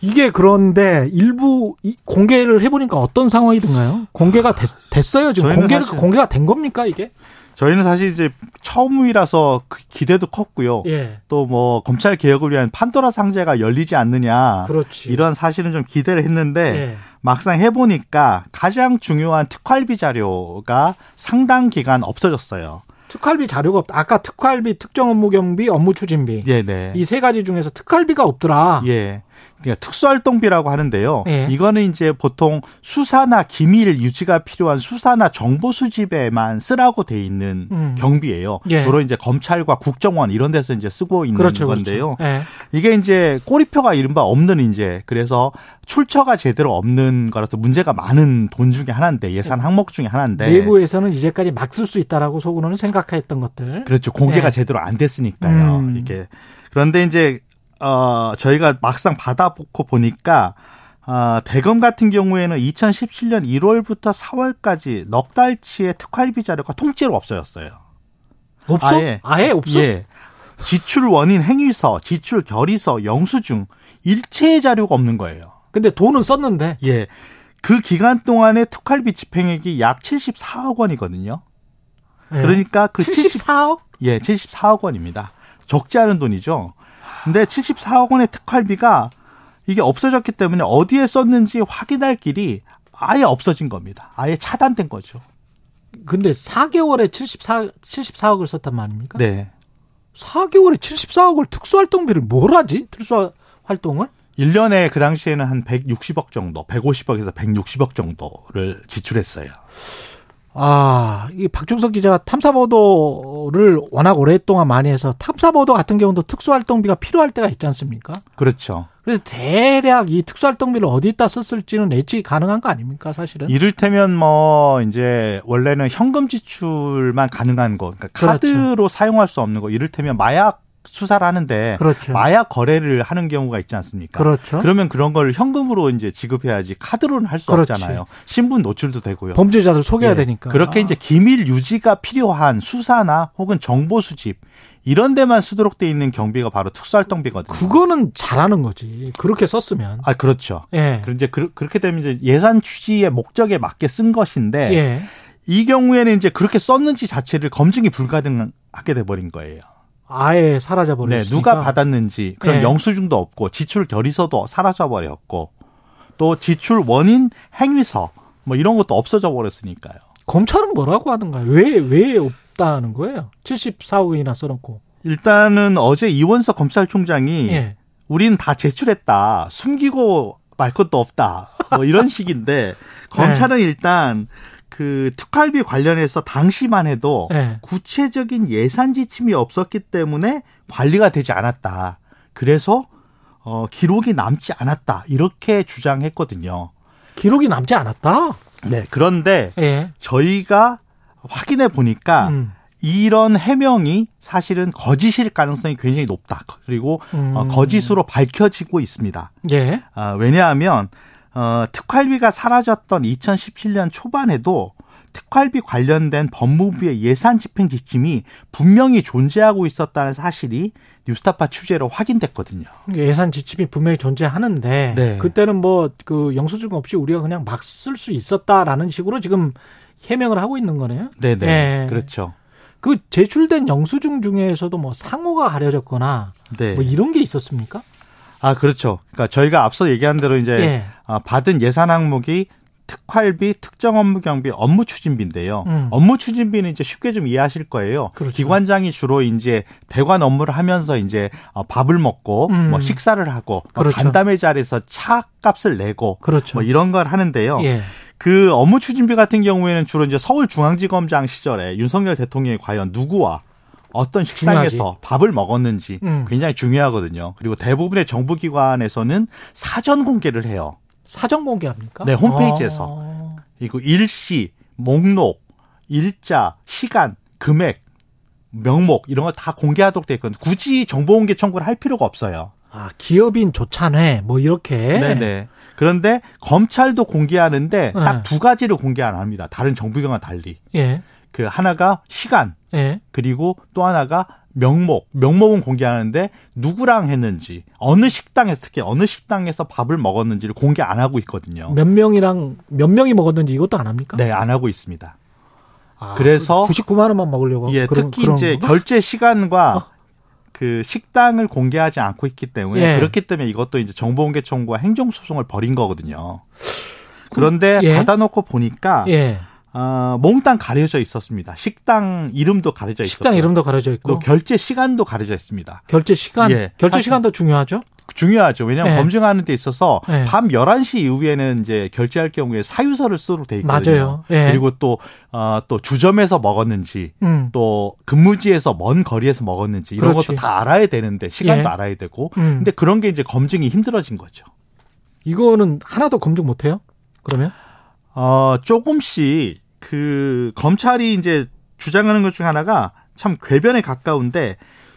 이게 그런데 일부 공개를 해보니까 어떤 상황이든가요? 공개가 됐, 어요 지금 공개를 공개가 된 겁니까 이게? 저희는 사실 이제 처음이라서 그 기대도 컸고요. 예. 또뭐 검찰 개혁을 위한 판도라 상자가 열리지 않느냐. 그렇지. 이런 사실은 좀 기대를 했는데 예. 막상 해보니까 가장 중요한 특활비 자료가 상당 기간 없어졌어요. 특활비 자료가 없다. 아까 특활비, 특정 업무 경비, 업무 추진비. 네네. 이세 가지 중에서 특활비가 없더라. 예. 그러니까 특수활동비라고 하는데요. 예. 이거는 이제 보통 수사나 기밀 유지가 필요한 수사나 정보 수집에만 쓰라고 돼 있는 음. 경비예요. 예. 주로 이제 검찰과 국정원 이런 데서 이제 쓰고 있는 그렇죠, 건데요. 그렇죠. 예. 이게 이제 꼬리표가 이른바 없는 이제 그래서 출처가 제대로 없는 거라서 문제가 많은 돈 중에 하나인데 예산 항목 중에 하나인데 내부에서는 이제까지 막 쓸 수 있다라고 속으로는 생각했던 것들. 그렇죠. 공개가 예. 제대로 안 됐으니까요. 음. 이렇게 그런데 이제 어 저희가 막상 받아보고 보니까 어, 대검 같은 경우에는 2017년 1월부터 4월까지 넉 달치의 특활비 자료가 통째로 없어졌어요. 없어? 아예, 아예 없어? 예. 지출 원인 행위서, 지출 결의서, 영수증 일체의 자료가 없는 거예요. 근데 돈은 썼는데. 예. 그 기간 동안에 특활비 집행액이 약 74억 원이거든요. 예. 그러니까 그 74억? 70, 예, 74억 원입니다. 적지 않은 돈이죠. 근데 74억 원의 특활비가 이게 없어졌기 때문에 어디에 썼는지 확인할 길이 아예 없어진 겁니다. 아예 차단된 거죠. 근데 4개월에 74 74억을 썼단 말입니까? 네. 4개월에 74억을 특수활동비를 뭘 하지? 특수활동을? 1년에 그 당시에는 한 160억 정도, 150억에서 160억 정도를 지출했어요. 아, 이 박중석 기자가 탐사보도를 워낙 오랫동안 많이 해서 탐사보도 같은 경우도 특수활동비가 필요할 때가 있지 않습니까? 그렇죠. 그래서 대략 이 특수활동비를 어디다 썼을지는 예측이 가능한 거 아닙니까, 사실은? 이를테면 뭐 이제 원래는 현금 지출만 가능한 거, 그러니까 카드로 그렇죠. 사용할 수 없는 거, 이를테면 마약 수사를 하는데 그렇죠. 마약 거래를 하는 경우가 있지 않습니까? 그렇죠. 그러면 그런 걸 현금으로 이제 지급해야지 카드로는 할 수 없잖아요. 신분 노출도 되고요. 범죄자들 속여야 예. 되니까. 그렇게 이제 기밀 유지가 필요한 수사나 혹은 정보 수집 이런 데만 쓰도록 돼 있는 경비가 바로 특수활동비거든요. 그거는 잘하는 거지. 그렇게 썼으면. 아, 그렇죠. 예. 그런데 그, 그렇게 되면 이제 예산 취지의 목적에 맞게 쓴 것인데 예. 이 경우에는 이제 그렇게 썼는지 자체를 검증이 불가능하게 돼 버린 거예요. 아예 사라져 버렸으니까. 네, 누가 받았는지 그런 네. 영수증도 없고 지출 결의서도 사라져 버렸고 또 지출 원인 행위서 뭐 이런 것도 없어져 버렸으니까요. 검찰은 뭐라고 하던가요? 왜 왜 없다는 거예요? 74억 원이나 써놓고. 일단은 어제 이원석 검찰총장이 예. 우리는 다 제출했다. 숨기고 말 것도 없다. 뭐 이런 식인데 검찰은 네. 일단 그 특활비 관련해서 당시만 해도 네. 구체적인 예산 지침이 없었기 때문에 관리가 되지 않았다. 그래서 어 기록이 남지 않았다. 이렇게 주장했거든요. 기록이 남지 않았다? 네. 그런데 네. 저희가 확인해 보니까 음. 이런 해명이 사실은 거짓일 가능성이 굉장히 높다. 그리고 어, 음. 어, 거짓으로 밝혀지고 있습니다. 예. 어, 왜냐하면 어, 특활비가 사라졌던 2017년 초반에도 특활비 관련된 법무부의 예산 집행 지침이 분명히 존재하고 있었다는 사실이 뉴스타파 취재로 확인됐거든요. 예산 지침이 분명히 존재하는데 네. 그때는 뭐 그 영수증 없이 우리가 그냥 막 쓸 수 있었다라는 식으로 지금 해명을 하고 있는 거네요. 네네. 네. 그렇죠. 그 제출된 영수증 중에서도 뭐 상호가 가려졌거나 네. 뭐 이런 게 있었습니까? 아, 그렇죠. 그러니까 저희가 앞서 얘기한 대로 이제 예. 아, 받은 예산 항목이 특활비, 특정 업무 경비, 업무 추진비인데요. 음. 업무 추진비는 이제 쉽게 좀 이해하실 거예요. 그렇죠. 기관장이 주로 이제 대관 업무를 하면서 이제 어, 밥을 먹고 음. 뭐 식사를 하고 뭐 그렇죠. 간담회 자리에서 차 값을 내고 그렇죠. 뭐 이런 걸 하는데요. 예. 그 업무 추진비 같은 경우에는 주로 이제 서울중앙지검장 시절에 윤석열 대통령이 과연 누구와 어떤 식당에서 중요하지. 밥을 먹었는지 음. 굉장히 중요하거든요. 그리고 대부분의 정부기관에서는 사전 공개를 해요. 사전 공개합니까? 네, 홈페이지에서. 아. 그리고 일시, 목록, 일자, 시간, 금액, 명목 이런 거다 공개하도록 돼 있거든요. 굳이 정보 공개 청구를 할 필요가 없어요. 아, 기업인 조찬회 뭐 이렇게. 네네. 그런데 검찰도 공개하는데 네. 딱두 가지를 공개 안 합니다. 다른 정부기관과 달리. 예. 그 하나가 시간, 예. 그리고 또 하나가 명목, 명목은 공개하는데 누구랑 했는지, 어느 식당에서 특히 어느 식당에서 밥을 먹었는지를 공개 안 하고 있거든요. 몇 명이랑 몇 명이 먹었는지 이것도 안 합니까? 네, 안 하고 있습니다. 아, 그래서 99만 원만 먹으려고 예, 그런, 특히 그런 이제 건가? 결제 시간과 어. 그 식당을 공개하지 않고 있기 때문에 예. 그렇기 때문에 이것도 이제 정보공개 청구와 행정소송을 벌인 거거든요. 그런데 예. 받아놓고 보니까 예. 어, 몽땅 가려져 있었습니다. 식당 이름도 가려져 있었고 식당 이름도 가려져 있고 또 결제 시간도 가려져 있습니다. 결제 시간? 예, 결제 시간도 중요하죠? 중요하죠. 왜냐하면 네. 검증하는 데 있어서 네. 밤 11시 이후에는 이제 결제할 경우에 사유서를 쓰도록 돼 있거든요. 맞아요. 네. 그리고 또, 어, 또 주점에서 먹었는지 음. 또 근무지에서 먼 거리에서 먹었는지 이런 그렇지. 것도 다 알아야 되는데 시간도 예. 알아야 되고 음. 근데 그런 게 이제 검증이 힘들어진 거죠. 이거는 하나도 검증 못 해요? 그러면? 어, 조금씩 그 검찰이 이제 주장하는 것 중 하나가 참 궤변에 가까운데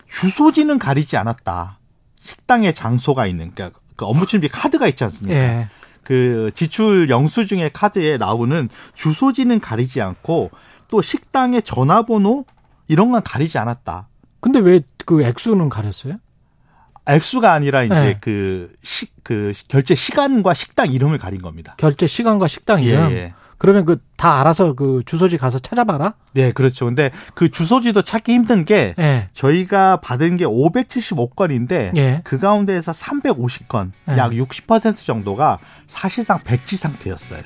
주소지는 가리지 않았다. 식당에 장소가 있는 그러니까 그 업무 준비 카드가 있지 않습니까? 예. 그 지출 영수증의 카드에 나오는 주소지는 가리지 않고 또 식당의 전화번호 이런 건 가리지 않았다. 근데 왜 그 액수는 가렸어요? 액수가 아니라 이제 네. 그, 시, 그 결제 시간과 식당 이름을 가린 겁니다. 결제 시간과 식당 이름. 예, 예. 그러면 그 다 알아서 그 주소지 가서 찾아봐라? 네, 그렇죠. 근데 그 주소지도 찾기 힘든 게 예. 저희가 받은 게 575건인데 예. 그 가운데에서 350건, 약60% 정도가 사실상 백지 상태였어요.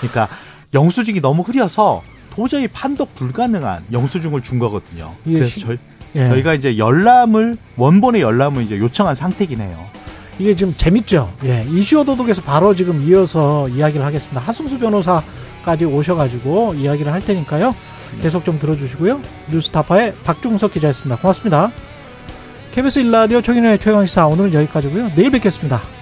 그러니까 영수증이 너무 흐려서 도저히 판독 불가능한 영수증을 준 거거든요. 그래서 시, 저희, 예. 저희가 이제 열람을 원본의 열람을 이제 요청한 상태긴 해요. 이게 지금 재밌죠. 예, 이슈 도독에서 바로 지금 이어서 이야기를 하겠습니다. 하승수 변호사까지 오셔가지고 이야기를 할 테니까요. 계속 좀 들어주시고요. 뉴스타파의 박중석 기자였습니다. 고맙습니다. KBS 일라디오 최경영의 최강시사 오늘은 여기까지고요. 내일 뵙겠습니다.